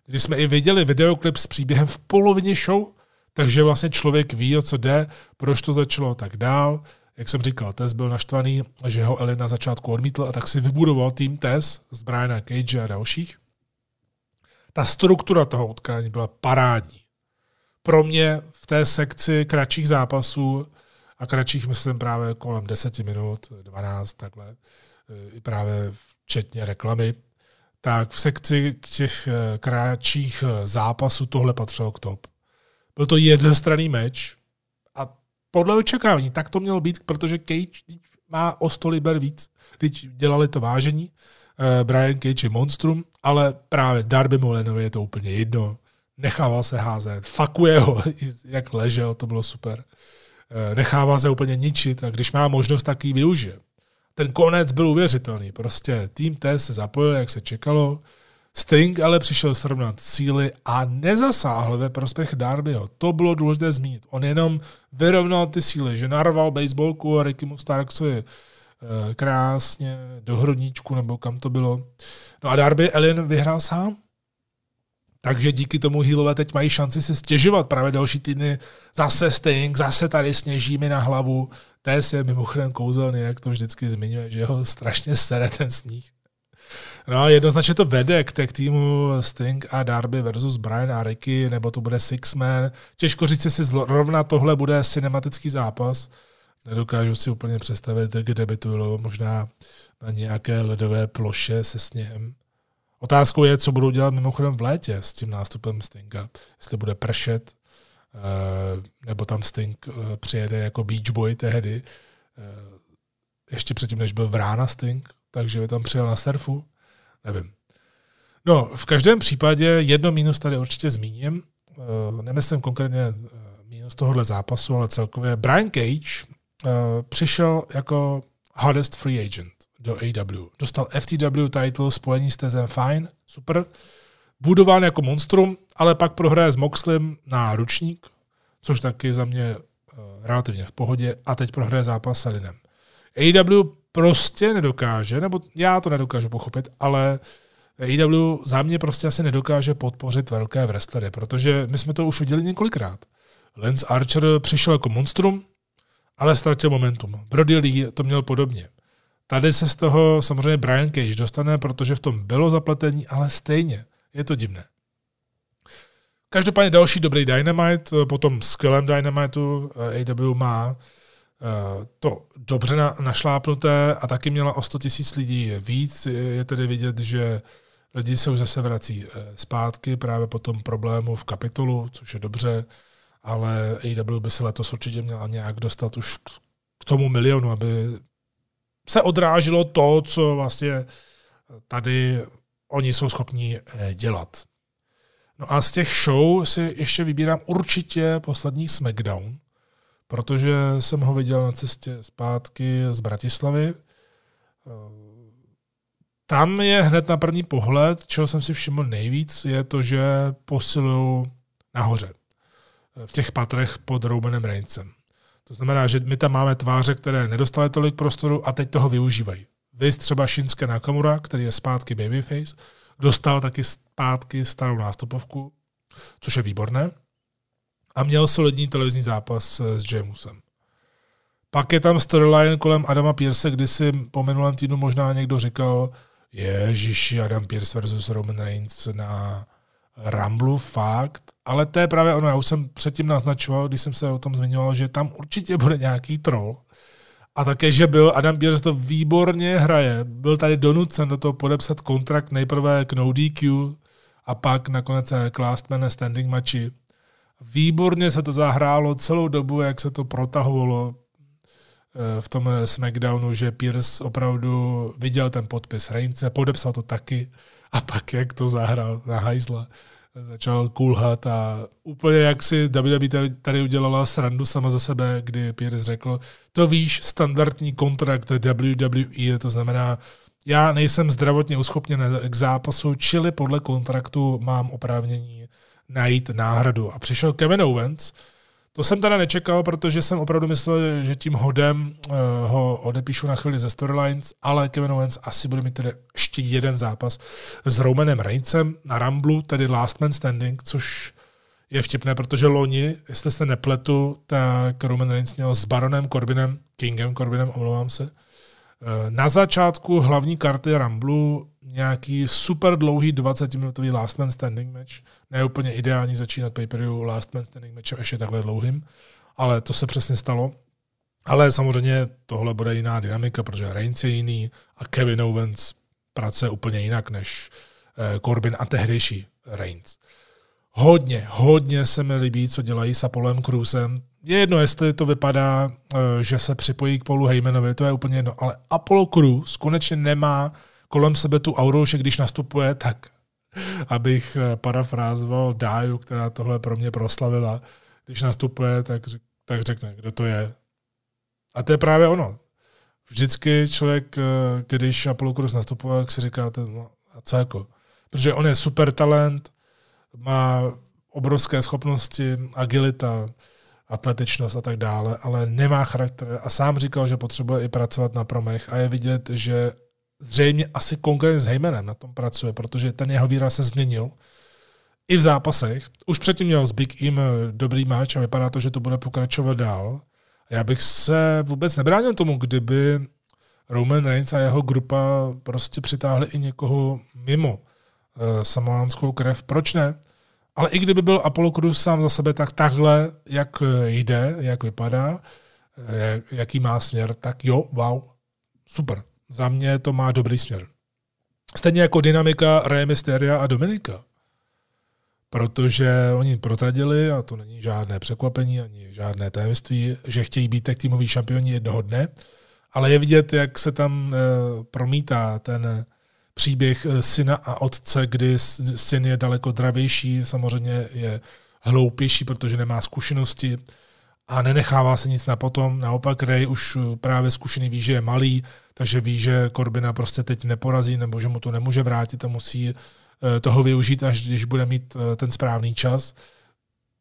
kdy jsme i viděli videoklip s příběhem v polovině show, takže vlastně člověk ví, o co jde, proč to začalo tak dál. Jak jsem říkal, Tess byl naštvaný, že ho Elin na začátku odmítl a tak si vybudoval tým Tess z Briana Cage a dalších. Ta struktura toho utkání byla parádní pro mě v té sekci kratších zápasů, a kratších myslím právě kolem 10 minut, 12 takhle, i právě včetně reklamy, tak v sekci těch eh, kratších eh, zápasů tohle patřilo k top. Byl to jednostranný meč a podle očekávání tak to mělo být, protože Cage má o 100 liber víc. Teď dělali to vážení, eh, Brian Cage je monstrum, ale právě Darby Mulenovi je to úplně jedno nechával se házet, fakuje ho, jak ležel, to bylo super. Eh, nechává se úplně ničit a když má možnost, tak ji využije. Ten konec byl uvěřitelný. Prostě tým T se zapojil, jak se čekalo. Sting ale přišel srovnat síly a nezasáhl ve prospěch Darbyho. To bylo důležité zmínit. On jenom vyrovnal ty síly, že narval baseballku a Rickymu Starksovi eh, krásně do hrudníčku, nebo kam to bylo. No a Darby Ellen vyhrál sám. Takže díky tomu Healové teď mají šanci se stěžovat právě další týdny. Zase Sting, zase tady sněží mi na hlavu. Tess je mimochodem kouzelný, jak to vždycky zmiňuje, že ho strašně sere ten sníh. No jednoznačně to vede k tag týmu Sting a Darby versus Brian a Ricky, nebo to bude Six Man. Těžko říct, jestli zrovna tohle bude cinematický zápas. Nedokážu si úplně představit, kde by to bylo možná na nějaké ledové ploše se sněhem. Otázkou je, co budou dělat mimochodem v létě s tím nástupem Stinga. Jestli bude pršet, eh, nebo tam Sting eh, přijede jako Beach Boy tehdy, eh, ještě předtím, než byl v rána Sting, takže by tam přijel na surfu, nevím. No, v každém případě jedno mínus tady určitě zmíním. Nemyslím konkrétně minus tohohle zápasu, ale celkově Brian Cage přišel jako hardest free agent do AW. Dostal FTW title, spojení s Tezem fine, super. Budován jako monstrum, ale pak prohraje s Moxlem na ručník, což taky za mě uh, relativně v pohodě, a teď prohraje zápas s Elinem. AW prostě nedokáže, nebo já to nedokážu pochopit, ale AW za mě prostě asi nedokáže podpořit velké wrestlery, protože my jsme to už viděli několikrát. Lance Archer přišel jako monstrum, ale ztratil momentum. Brody Lee to měl podobně. Tady se z toho samozřejmě Brian Cage dostane, protože v tom bylo zapletení, ale stejně je to divné. Každopádně další dobrý Dynamite, potom skvělém Dynamitu AW má eh, to dobře našlápnuté a taky měla o 100 tisíc lidí víc. Je tedy vidět, že lidi se už zase vrací eh, zpátky právě po tom problému v kapitolu, což je dobře, ale AW by se letos určitě měla nějak dostat už k tomu milionu, aby se odrážilo to, co vlastně tady oni jsou schopni eh, dělat. No a z těch show si ještě vybírám určitě poslední SmackDown, protože jsem ho viděl na cestě zpátky z Bratislavy. Eh, tam je hned na první pohled, čeho jsem si všiml nejvíc, je to, že posilují nahoře. V těch patrech pod Romanem Reincem. To znamená, že my tam máme tváře, které nedostaly tolik prostoru a teď toho využívají. Vy třeba Shinsuke Nakamura, který je zpátky babyface, dostal taky zpátky starou nástupovku, což je výborné, a měl solidní televizní zápas s Jamusem. Pak je tam storyline kolem Adama Pierce, kdy si po minulém týdnu možná někdo říkal, Ježíši, Adam Pierce versus Roman Reigns na Ramblu, fakt. Ale to je právě ono, já už jsem předtím naznačoval, když jsem se o tom zmiňoval, že tam určitě bude nějaký troll. A také, že byl Adam Pierce to výborně hraje. Byl tady donucen do toho podepsat kontrakt nejprve k no DQ a pak nakonec k last man standing matchi. Výborně se to zahrálo celou dobu, jak se to protahovalo eh, v tom SmackDownu, že Pierce opravdu viděl ten podpis Reince, podepsal to taky a pak jak to zahrál na hajzla začal kulhat a úplně jak si WWE tady udělala srandu sama za sebe, kdy Pierce řekl, to víš, standardní kontrakt WWE, to znamená, já nejsem zdravotně uschopněn k zápasu, čili podle kontraktu mám oprávnění najít náhradu. A přišel Kevin Owens, to jsem teda nečekal, protože jsem opravdu myslel, že tím hodem uh, ho odepíšu na chvíli ze Storylines, ale Kevin Owens asi bude mít tedy ještě jeden zápas s Romanem Reincem na Ramblu, tedy Last Man Standing, což je vtipné, protože loni, jestli se nepletu, tak Roman Reigns měl s Baronem Corbinem, Kingem Corbinem, omlouvám se, Eh, na začátku hlavní karty Ramblu nějaký super dlouhý 20-minutový Last Man Standing match. Ne úplně ideální začínat pay per Last Man Standing matchem ještě takhle dlouhým, ale to se přesně stalo. Ale samozřejmě tohle bude jiná dynamika, protože Reigns je jiný a Kevin Owens pracuje úplně jinak než eh, Corbin a tehdejší Reigns. Hodně, hodně se mi líbí, co dělají s Apolem Cruzem je jedno, jestli to vypadá, eh, že se připojí k Paulu Heymanovi, to je úplně jedno, ale Apollo Crews konečně nemá kolem sebe tu auru, že když nastupuje, tak abych eh, parafrázoval Dáju, která tohle pro mě proslavila, když nastupuje, tak, tak řekne, kdo to je. A to je právě ono. Vždycky člověk, eh, když Apollo Crews nastupuje, tak si říká, no, a co jako? Protože on je super talent, má obrovské schopnosti, agilita, atletičnost a tak dále, ale nemá charakter a sám říkal, že potřebuje i pracovat na promech a je vidět, že zřejmě asi konkrétně s Heymanem na tom pracuje, protože ten jeho výraz se změnil i v zápasech. Už předtím měl s Big Im dobrý máč a vypadá to, že to bude pokračovat dál. Já bych se vůbec nebránil tomu, kdyby Roman Reigns a jeho grupa prostě přitáhli i někoho mimo uh, samoánskou krev. Proč ne? Ale i kdyby byl Apollo Crews sám za sebe, tak takhle, jak jde, jak vypadá, jak, jaký má směr, tak jo, wow, super. Za mě to má dobrý směr. Stejně jako dynamika Rey Mysteria a Dominika. Protože oni protradili, a to není žádné překvapení ani žádné tajemství, že chtějí být tak týmový šampioni jednoho dne, ale je vidět, jak se tam e, promítá ten příběh eh, syna a otce, kdy syn je daleko dravější, samozřejmě je hloupější, protože nemá zkušenosti a nenechává se nic na potom. Naopak Ray už právě zkušený ví, že je malý, takže ví, že Korbina prostě teď neporazí nebo že mu to nemůže vrátit a musí eh, toho využít, až když bude mít eh, ten správný čas.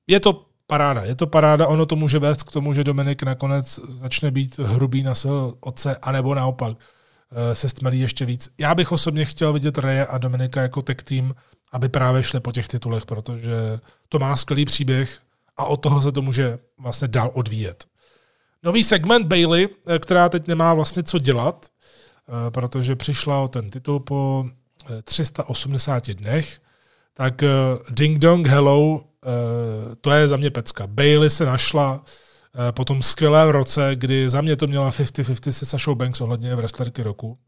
Je to paráda, je to paráda, ono to může vést k tomu, že Dominik nakonec začne být hrubý na svého otce, anebo naopak eh, se stmelí ještě víc. Já bych osobně chtěl vidět Reje a Dominika jako tech tým, aby právě šli po těch titulech, protože to má skvělý příběh a od toho se to může vlastně dál odvíjet. Nový segment Bailey, eh, která teď nemá vlastně co dělat, eh, protože přišla o ten titul po 380 dnech, tak Ding Dong Hello Eh, to je za mě pecka. Bailey se našla eh, po tom skvělém roce, kdy za mě to měla 50-50 se Sashou Banks ohledně wrestlerky roku.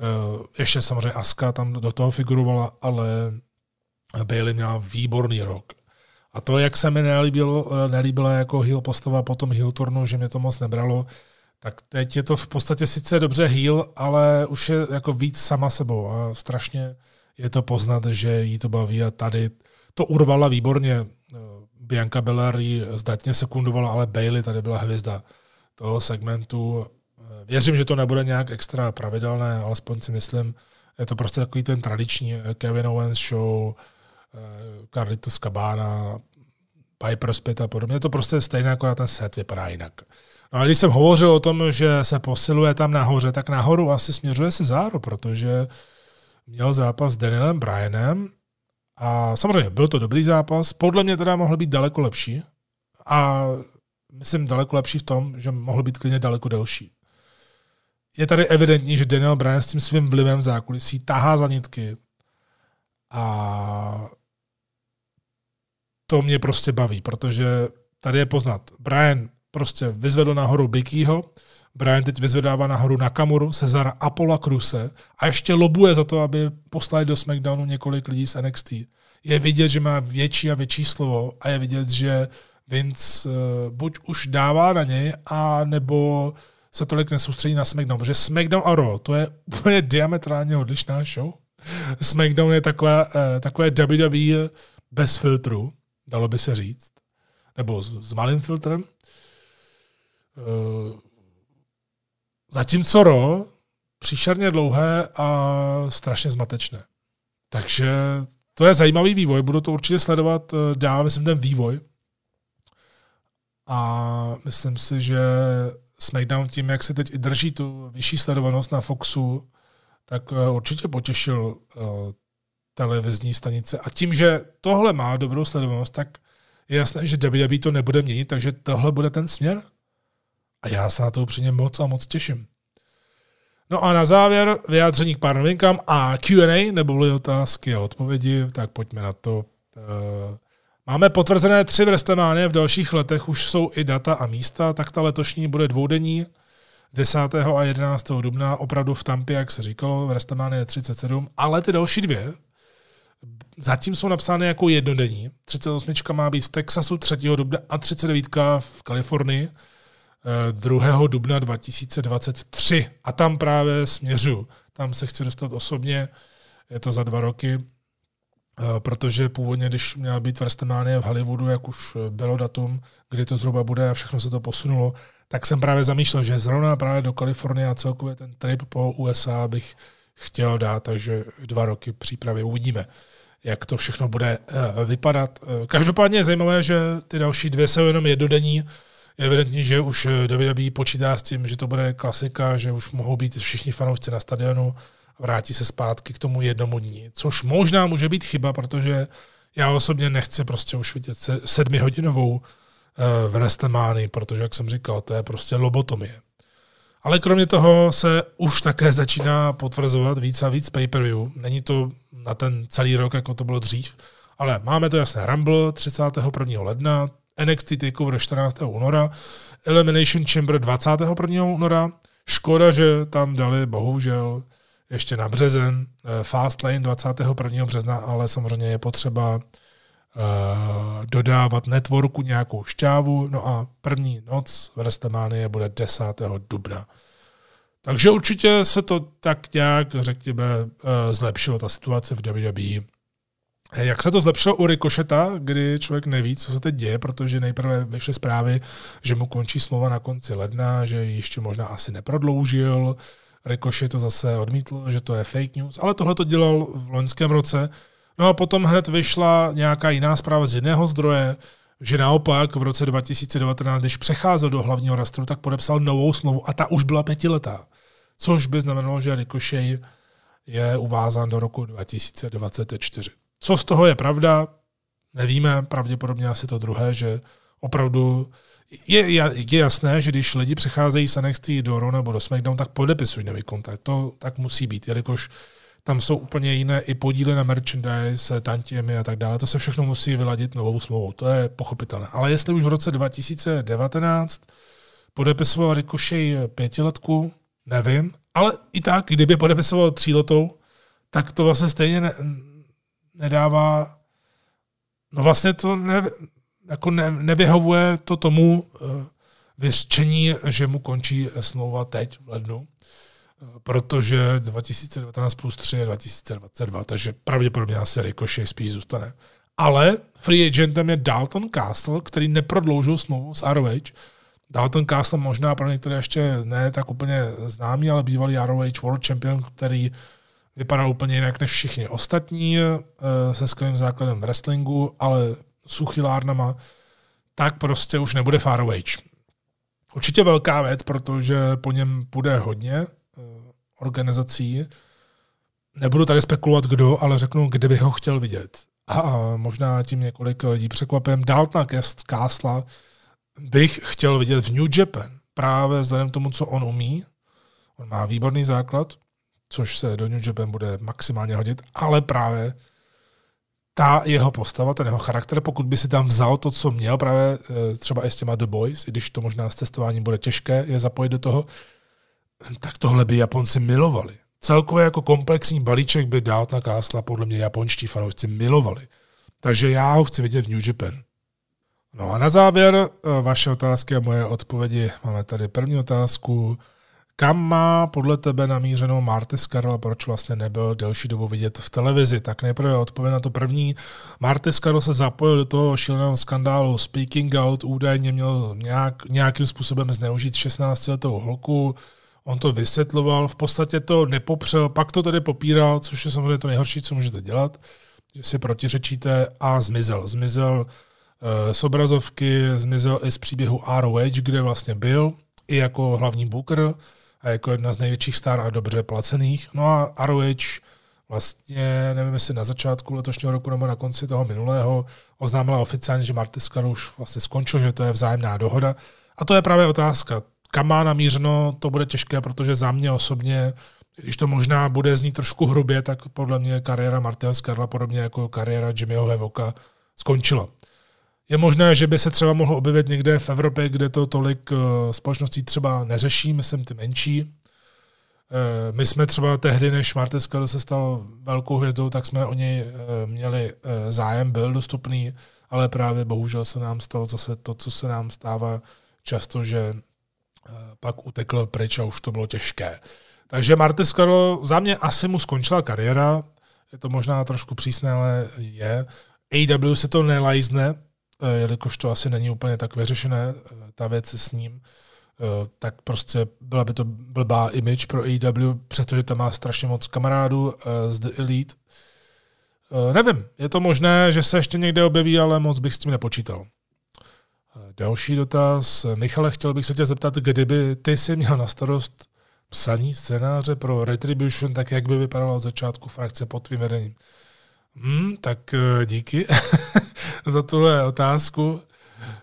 Eh, ještě samozřejmě Aska tam do toho figurovala, ale Bailey měla výborný rok. A to, jak se mi nelíbilo, nelíbila jako heel postava po tom heel turnu, že mě to moc nebralo, tak teď je to v podstatě sice dobře heel, ale už je jako víc sama sebou a strašně je to poznat, že jí to baví a tady to urvala výborně. Bianca Belair ji zdatně sekundovala, ale Bailey tady byla hvězda toho segmentu. Věřím, že to nebude nějak extra pravidelné, alespoň si myslím, je to prostě takový ten tradiční Kevin Owens show, Carlitos Cabana, Piper Spit a podobně. Je to prostě stejné, na ten set vypadá jinak. No a když jsem hovořil o tom, že se posiluje tam nahoře, tak nahoru asi směřuje se Záro, protože měl zápas s Danielem Bryanem a samozřejmě byl to dobrý zápas, podle mě teda mohl být daleko lepší a myslím daleko lepší v tom, že mohl být klidně daleko delší. Je tady evidentní, že Daniel Bryan s tím svým vlivem v zákulisí tahá za nitky a to mě prostě baví, protože tady je poznat. Brian prostě vyzvedl nahoru Bikyho, Brian teď vyzvedává nahoru Nakamuru, Cezara Apola Kruse a ještě lobuje za to, aby poslali do SmackDownu několik lidí z NXT. Je vidět, že má větší a větší slovo a je vidět, že Vince uh, buď už dává na něj, a nebo se tolik nesoustředí na SmackDown, protože SmackDown a Raw, to je úplně diametrálně odlišná show. SmackDown je takové, uh, takové WWE bez filtru, dalo by se říct, nebo s, s malým filtrem. Uh, Zatímco Ro příšerně dlouhé a strašně zmatečné. Takže to je zajímavý vývoj, budu to určitě sledovat eh, dál, myslím ten vývoj. A myslím si, že SmackDown tím, jak se teď i drží tu vyšší sledovanost na Foxu, tak eh, určitě potěšil eh, televizní stanice. A tím, že tohle má dobrou sledovanost, tak je jasné, že WWE to nebude měnit, takže tohle bude ten směr. A já se na to upřímně moc a moc těším. No a na závěr vyjádření k pár novinkám a Q&A, nebo byly otázky a odpovědi, tak pojďme na to. Eh, máme potvrzené tři WrestleMania, v dalších letech už jsou i data a místa, tak ta letošní bude dvoudenní, 10. a 11. dubna, opravdu v Tampě, jak se říkalo, WrestleMania 37, ale ty další dvě zatím jsou napsány jako jednodenní. 38 má být v Texasu 3. dubna a 39 v Kalifornii. 2. dubna 2023 a tam právě směřu. Tam se chci dostat osobně, je to za dva roky, eh, protože původně, když měla být WrestleMania v Hollywoodu, jak už bylo datum, kdy to zhruba bude a všechno se to posunulo, tak jsem právě zamýšlel, že zrovna právě do Kalifornie a celkově ten trip po USA bych chtěl dát, takže dva roky přípravy uvidíme, jak to všechno bude eh, vypadat. Eh, každopádně je zajímavé, že ty další dvě jsou jenom jednodenní, je evidentní, že už eh, WWE počítá s tím, že to bude klasika, že už mohou být všichni fanoušci na stadionu a vrátí se zpátky k tomu jednomu dní. Což možná může být chyba, protože já osobně nechci prostě už vidět sedmihodinovou v WrestleManii, protože, jak jsem říkal, to je prostě lobotomie. Ale kromě toho se už také začíná potvrzovat víc a víc pay-per-view. Není to na ten celý rok, jako to bylo dřív, ale máme to jasné. Rumble 31. ledna, NXT TakeOver 14. února, Elimination Chamber 21. února. Škoda, že tam dali bohužel ještě na březen eh, Fastlane 21. března, ale samozřejmě je potřeba dodávat networku nějakou šťávu. No a první noc v WrestleMania bude 10. dubna. Takže určitě se to tak nějak, řekněme, uh, zlepšilo, ta situace v WWE. Jak se to zlepšilo u Rikošeta, kdy člověk neví, co se teď děje, protože nejprve vyšly zprávy, že mu končí smlouva na konci ledna, že ještě možná asi neprodloužil. Rikošet to zase odmítl, že to je fake news, ale tohle to dělal v loňském roce. No a potom hned vyšla nějaká jiná zpráva z jiného zdroje, že naopak v roce 2019, když přecházel do hlavního rastru, tak podepsal novou smlouvu a ta už byla pětiletá. Což by znamenalo, že Ricochet je uvázán do roku 2024. Co z toho je pravda, nevíme, pravděpodobně asi to druhé, že opravdu je, je jasné, že když lidi přecházejí z NXT do Raw nebo do SmackDown, tak podepisují nový kontakt. To tak musí být, jelikož tam jsou úplně jiné i podíly na merchandise, tantiemy a tak dále. To se všechno musí vyladit novou smlouvou. To je pochopitelné. Ale jestli už v roce 2019 podepisoval Ricochet pětiletku, nevím. Ale i tak, kdyby podepisoval tříletou, tak to vlastně stejně ne, nedává, no vlastně to ne, jako ne, nevyhovuje to tomu uh, vyřčení, že mu končí smlouva teď v lednu, protože 2019 plus 3 je 2022, takže pravděpodobně asi Ricochet spíš zůstane. Ale free agentem je Dalton Castle, který neprodloužil smlouvu s ROH. Dalton Castle možná pro některé ještě ne tak úplně známý, ale bývalý ROH World Champion, který vypadá úplně jinak než všichni ostatní, eh, se skvělým základem wrestlingu, ale suchylárnama, tak prostě už nebude Far Age. Určitě velká věc, protože po něm půjde hodně organizací. Nebudu tady spekulovat kdo, ale řeknu, kde bych ho chtěl vidět. A možná tím několik lidí překvapím. Daltona Kásla bych chtěl vidět v New Japan. Právě vzhledem tomu, co on umí. On má výborný základ, což se do New Japan bude maximálně hodit, ale právě ta jeho postava, ten jeho charakter, pokud by si tam vzal to, co měl právě eh, třeba i s těma The Boys, i když to možná s testováním bude těžké je zapojit do toho, tak tohle by Japonci milovali. Celkově jako komplexní balíček by na Kásla podle mě japonští fanoušci milovali. Takže já ho chci vidět v New Japan. No a na závěr eh, vaše otázky a moje odpovědi. Máme tady první otázku. Kam má podle tebe namířenou Marty Scarlett a proč vlastně nebyl delší dobu vidět v televizi? Tak nejprve odpověď na to první. Marty Scarlett se zapojil do toho šíleného skandálu Speaking Out, údajně měl nějak, nějakým způsobem zneužít 16-letou holku, on to vysvětloval, v podstatě to nepopřel, pak to tedy popíral, což je samozřejmě to nejhorší, co můžete dělat, že si protiřečíte a zmizel. Zmizel uh, z obrazovky, zmizel i z příběhu ROH, kde vlastně byl, i jako hlavní booker, a jako jedna z největších star a dobře placených. No a ROH vlastně, nevím jestli na začátku letošního roku nebo na konci toho minulého, oznámila oficiálně, že Martiskar už vlastně skončil, že to je vzájemná dohoda. A to je právě otázka. Kam má namířeno, to bude těžké, protože za mě osobně, když to možná bude znít trošku hrubě, tak podle mě kariéra Martina Skarla, podobně jako kariéra Jimmyho Levoka, skončila. Je možné, že by se třeba mohlo objevit někde v Evropě, kde to tolik eh, společností třeba neřeší, myslím ty menší. Eh, my jsme třeba tehdy, než Martin Skado se stal velkou hvězdou, tak jsme o něj eh, měli zájem, byl dostupný, ale právě bohužel se nám stalo zase to, co se nám stává často, že pak utekl pryč a už to bylo těžké. Takže Martin Skado, za mě asi mu skončila kariéra, je to možná trošku přísné, ale je. AW se to nelajzne, Eh, jelikož to asi není úplně tak vyřešené, eh, ta věc s ním, eh, tak prostě byla by to blbá image pro AEW, přestože tam má strašně moc kamarádů z The Elite. Nevím, je to možné, že se ještě někde objeví, ale moc bych s tím nepočítal. Další dotaz. Michale, chtěl bych se tě zeptat, kdyby ty si měl na starost psaní scénáře pro Retribution, tak jak by vypadala od začátku frakce pod tvým vedením? Hmm, tak díky. za tuhle otázku.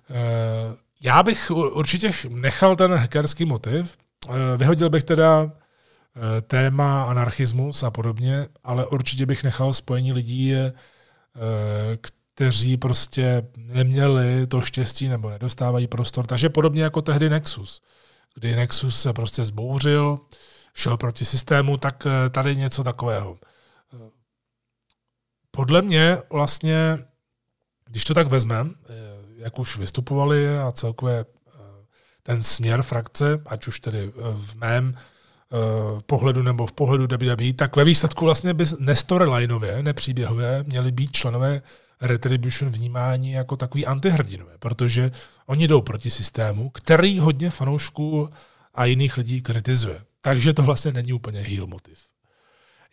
Eh, já bych určitě nechal ten hackerský motiv. Eh, vyhodil bych teda eh, téma anarchismus a podobně, ale určitě bych nechal spojení lidí, kteří prostě neměli to štěstí nebo nedostávají prostor. Takže podobně jako tehdy Nexus, kdy Nexus se prostě zbouřil, šel proti systému, tak tady něco takového. Podle mě vlastně když to tak vezmeme, eh, jak už vystupovali a celkově eh, ten směr frakce, ať už tedy eh, v mém pohledu nebo v pohledu WWE, tak ve výsledku vlastně by nestorelineově, nepříběhově, měli být členové Retribution vnímání jako takový antihrdinové, protože oni jdou proti systému, který hodně fanoušků a jiných lidí kritizuje. Takže to vlastně není úplně heel motiv.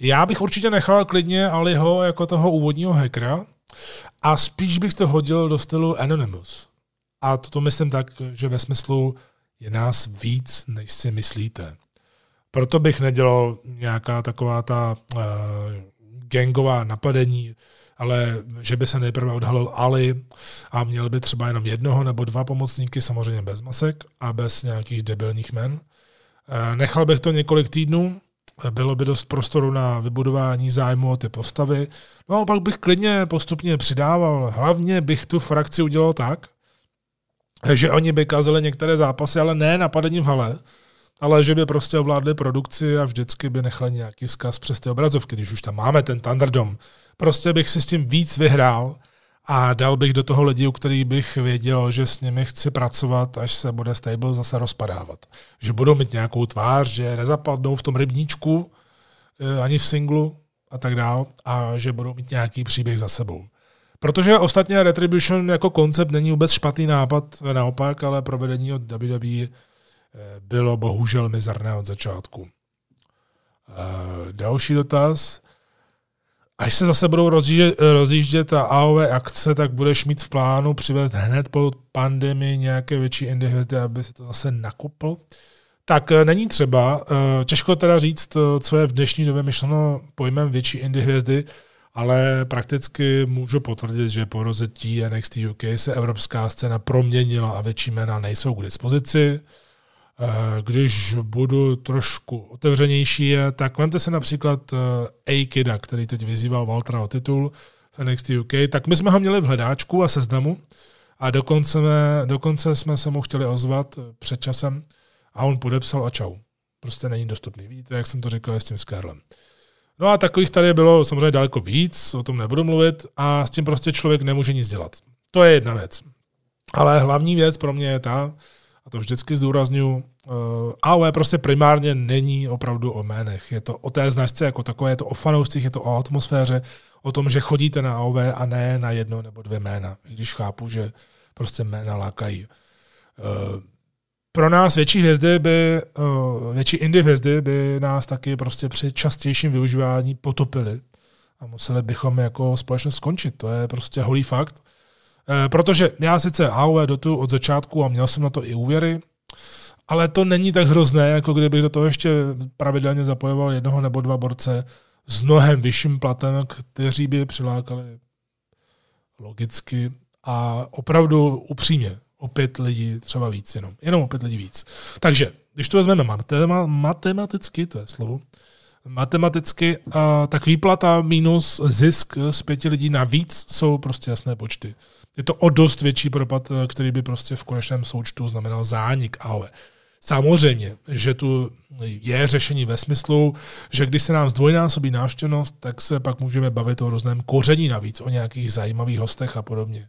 Já bych určitě nechal klidně Aliho jako toho úvodního hackera a spíš bych to hodil do stylu Anonymous. A to myslím tak, že ve smyslu je nás víc, než si myslíte. Proto bych nedělal nějaká taková ta uh, gangová napadení, ale že by se nejprve odhalil Ali a měl by třeba jenom jednoho nebo dva pomocníky, samozřejmě bez masek a bez nějakých debilních men. Eh, nechal bych to několik týdnů, bylo by dost prostoru na vybudování zájmu o ty postavy. No a pak bych klidně postupně přidával. Hlavně bych tu frakci udělal tak, že oni by kazili některé zápasy, ale ne napadení v hale, ale že by prostě ovládli produkci a vždycky by nechali nějaký vzkaz přes ty obrazovky, když už tam máme ten Thunderdome. Prostě bych si s tím víc vyhrál a dal bych do toho lidi, u kterých bych věděl, že s nimi chci pracovat, až se bude stable zase rozpadávat. Že budou mít nějakou tvář, že nezapadnou v tom rybníčku eh, ani v singlu a tak dál a že budou mít nějaký příběh za sebou. Protože ostatně Retribution jako koncept není vůbec špatný nápad, naopak, ale provedení od WWE Eh, bylo bohužel mizerné od začátku. Eh, další dotaz. Až se zase budou rozjíždět, rozjíždět ta AOV akce, tak budeš mít v plánu přivést hned po pandemii nějaké větší indie hvězdy, aby se to zase nakupl? Tak eh, není třeba. Těžko teda říct, co je v dnešní době myšleno pojmem větší indie hvězdy, ale prakticky můžu potvrdit, že po rozetí NXT UK se evropská scéna proměnila a větší jména nejsou k dispozici. Eh, když budu trošku otevřenější, tak vemte se například eh, A-Kida, který teď vyzýval Waltera o titul v NXT UK, tak my jsme ho měli v hledáčku a seznamu a dokonce, jsme, dokonce jsme se mu chtěli ozvat eh, před časem a on podepsal a čau. Prostě není dostupný. Vidíte, jak jsem to říkal s tím Skarlem. No a takových tady bylo samozřejmě daleko víc, o tom nebudu mluvit a s tím prostě člověk nemůže nic dělat. To je jedna věc. Ale hlavní věc pro mě je ta, to vždycky zdůraznuju, uh, AOE prostě primárně není opravdu o jménech. Je to o té značce jako takové, je to o fanoušcích, je to o atmosféře, o tom, že chodíte na AOV a ne na jedno nebo dvě jména, i když chápu, že prostě jména lákají. Uh, pro nás větší hvězdy by, uh, větší indie hvězdy by nás taky prostě při častějším využívání potopili a museli bychom jako společnost skončit. To je prostě holý fakt. Eh, protože já sice AOE dotu od začátku a měl jsem na to i úvěry, ale to není tak hrozné, jako kdybych do toho ještě pravidelně zapojoval jednoho nebo dva borce s mnohem vyšším platem, kteří by přilákali logicky a opravdu upřímně o pět lidí třeba víc jenom. Jenom o pět lidí víc. Takže, když to vezmeme matematicky, to je slovo, matematicky, tak výplata minus zisk z pěti lidí navíc jsou prostě jasné počty je to o dost větší propad, eh, který by prostě v konečném součtu znamenal zánik AOE. Samozřejmě, že tu je řešení ve smyslu, že když se nám zdvojnásobí návštěvnost, tak se pak můžeme bavit o různém koření navíc, o nějakých zajímavých hostech a podobně.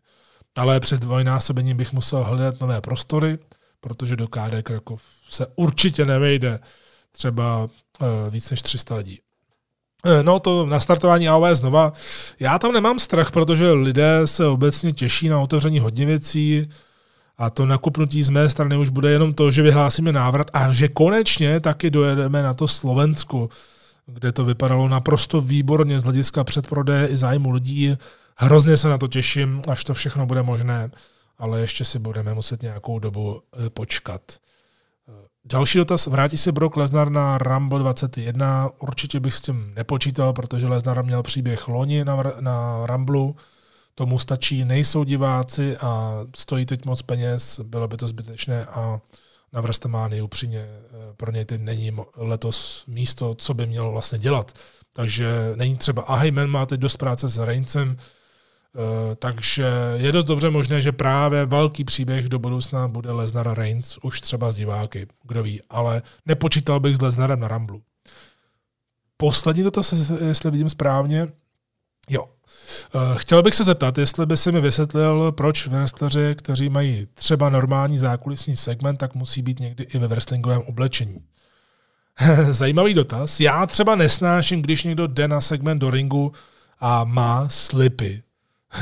Ale přes dvojnásobení bych musel hledat nové prostory, protože do KD Krakov se určitě nevejde třeba eh, víc než 300 lidí. Eh, no to nastartování AOV znova. Já tam nemám strach, protože lidé se obecně těší na otevření hodně věcí a to nakupnutí z mé strany už bude jenom to, že vyhlásíme návrat a že konečně taky dojedeme na to Slovensko, kde to vypadalo naprosto výborně z hlediska předprodeje i zájmu lidí. Hrozně se na to těším, až to všechno bude možné, ale ještě si budeme muset nějakou dobu eh, počkat. Další dotaz, vrátí se Brock Lesnar na Rumble 21, určitě bych s tím nepočítal, protože Lesnar měl příběh loni na, na Rumblu, tomu stačí, nejsou diváci a stojí teď moc peněz, bylo by to zbytečné a na Vrstemány upřímně eh, pro něj teď není letos místo, co by měl vlastně dělat. Takže není třeba, a Heyman má teď dost práce s Reincem, takže je dost dobře možné, že právě velký příběh do budoucna bude Lesnar Reigns, už třeba z diváky, kdo ví, ale nepočítal bych s Lesnarem na Ramblu. Poslední dotaz, jestli vidím správně. Jo. Eh, chtěl bych se zeptat, jestli by si mi vysvětlil, proč wrestleri, kteří mají třeba normální zákulisní segment, tak musí být někdy i ve wrestlingovém oblečení. Zajímavý dotaz. Já třeba nesnáším, když někdo jde na segment do ringu a má slipy.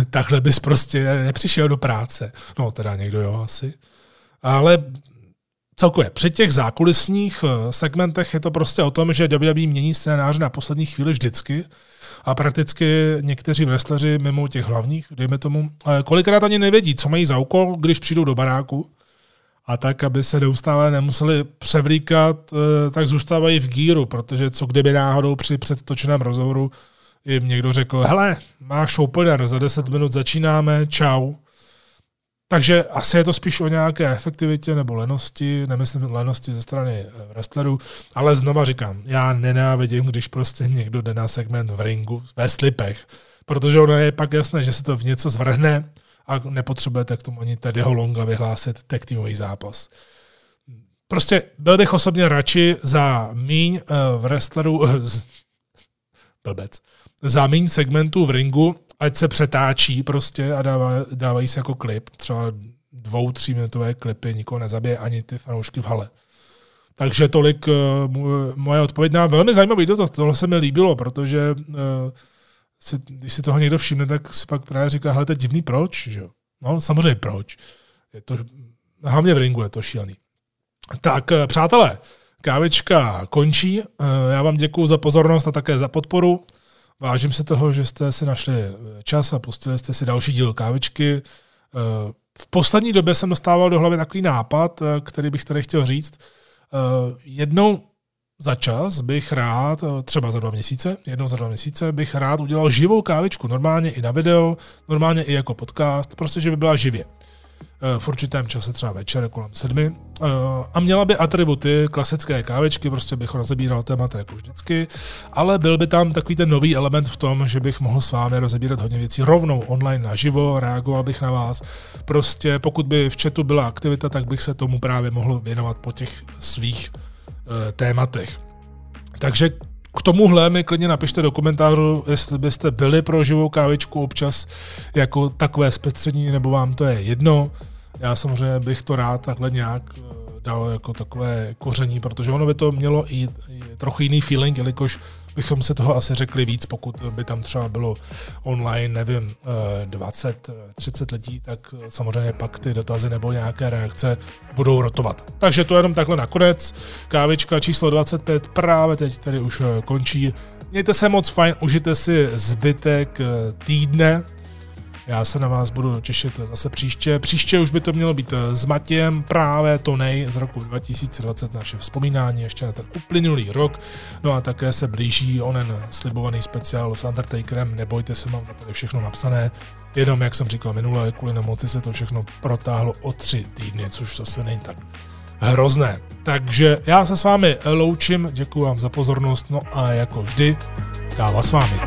Takhle bys prostě nepřišel do práce. No, teda někdo jo, asi. Ale celkově při těch zákulisních eh, segmentech je to prostě o tom, že WWE mění scénář na poslední chvíli vždycky a prakticky někteří wrestleri mimo těch hlavních, dejme tomu, eh, kolikrát ani nevědí, co mají za úkol, když přijdou do baráku a tak, aby se neustále nemuseli převlíkat, eh, tak zůstávají v gíru, protože co kdyby náhodou při předtočeném rozhovoru jim někdo řekl, hele, máš opener, za 10 minut začínáme, čau. Takže asi je to spíš o nějaké efektivitě nebo lenosti, nemyslím lenosti ze strany eh, wrestlerů, ale znova říkám, já nenávidím, když prostě někdo jde na segment v ringu ve slipech, protože ono je pak jasné, že se to v něco zvrhne a nepotřebujete k tomu ani Teddyho Longa vyhlásit tech týmový zápas. Prostě byl bych osobně radši za míň uh, wrestlerů, blbec, míň segmentů v ringu, ať se přetáčí prostě a dává, dávají se jako klip, třeba dvou, tříminutové klipy, nikoho nezabije ani ty fanoušky v hale. Takže tolik uh, moje odpověď na velmi zajímavý dotaz. Tohle se mi líbilo, protože uh, si, když si toho někdo všimne, tak si pak právě říká, hele, to je divný proč, že? No, samozřejmě proč. Je to, hlavně v ringu je to šílený. Tak, uh, přátelé, kávečka končí. Já vám děkuji za pozornost a také za podporu. Vážím se toho, že jste si našli čas a pustili jste si další díl kávičky. V poslední době jsem dostával do hlavy takový nápad, který bych tady chtěl říct. Jednou za čas bych rád, třeba za dva měsíce, jednou za dva měsíce, bych rád udělal živou kávičku, normálně i na video, normálně i jako podcast, prostě, že by byla živě. Eh, v určitém čase, třeba večer kolem sedmi. Eh, a měla by atributy klasické kávečky, prostě bych rozebíral témata jako vždycky, ale byl by tam takový ten nový element v tom, že bych mohl s vámi rozebírat hodně věcí rovnou online naživo, reagoval bych na vás. Prostě pokud by v chatu byla aktivita, tak bych se tomu právě mohl věnovat po těch svých uh, tématech. Takže k tomuhle mi klidně napište do komentářů, jestli byste byli pro živou kávičku občas jako takové zpestření, nebo vám to je jedno. Já samozřejmě bych to rád takhle nějak eh, dal jako takové koření, protože ono by to mělo i, trochu jiný feeling, jelikož bychom se toho asi řekli víc, pokud by tam třeba bylo online, nevím, 20, eh, 30 lidí, tak eh, samozřejmě pak ty dotazy nebo nějaké reakce budou rotovat. Takže to jenom takhle nakonec. Kávička číslo 25 právě teď tady už končí. Mějte se moc fajn, užijte si zbytek týdne, já se na vás budu těšit zase příště. Příště už by to mělo být eh, s Matějem, právě nej z roku 2020, naše vzpomínání ještě na ten uplynulý rok. No a také se blíží onen slibovaný speciál s Undertakerem, nebojte se, mám tady všechno napsané. Jenom, jak jsem říkal minule, kvůli nemoci se to všechno protáhlo o tři týdny, což zase není tak hrozné. Takže já se s vámi loučím, děkuji vám za pozornost, no a jako vždy, káva s vámi.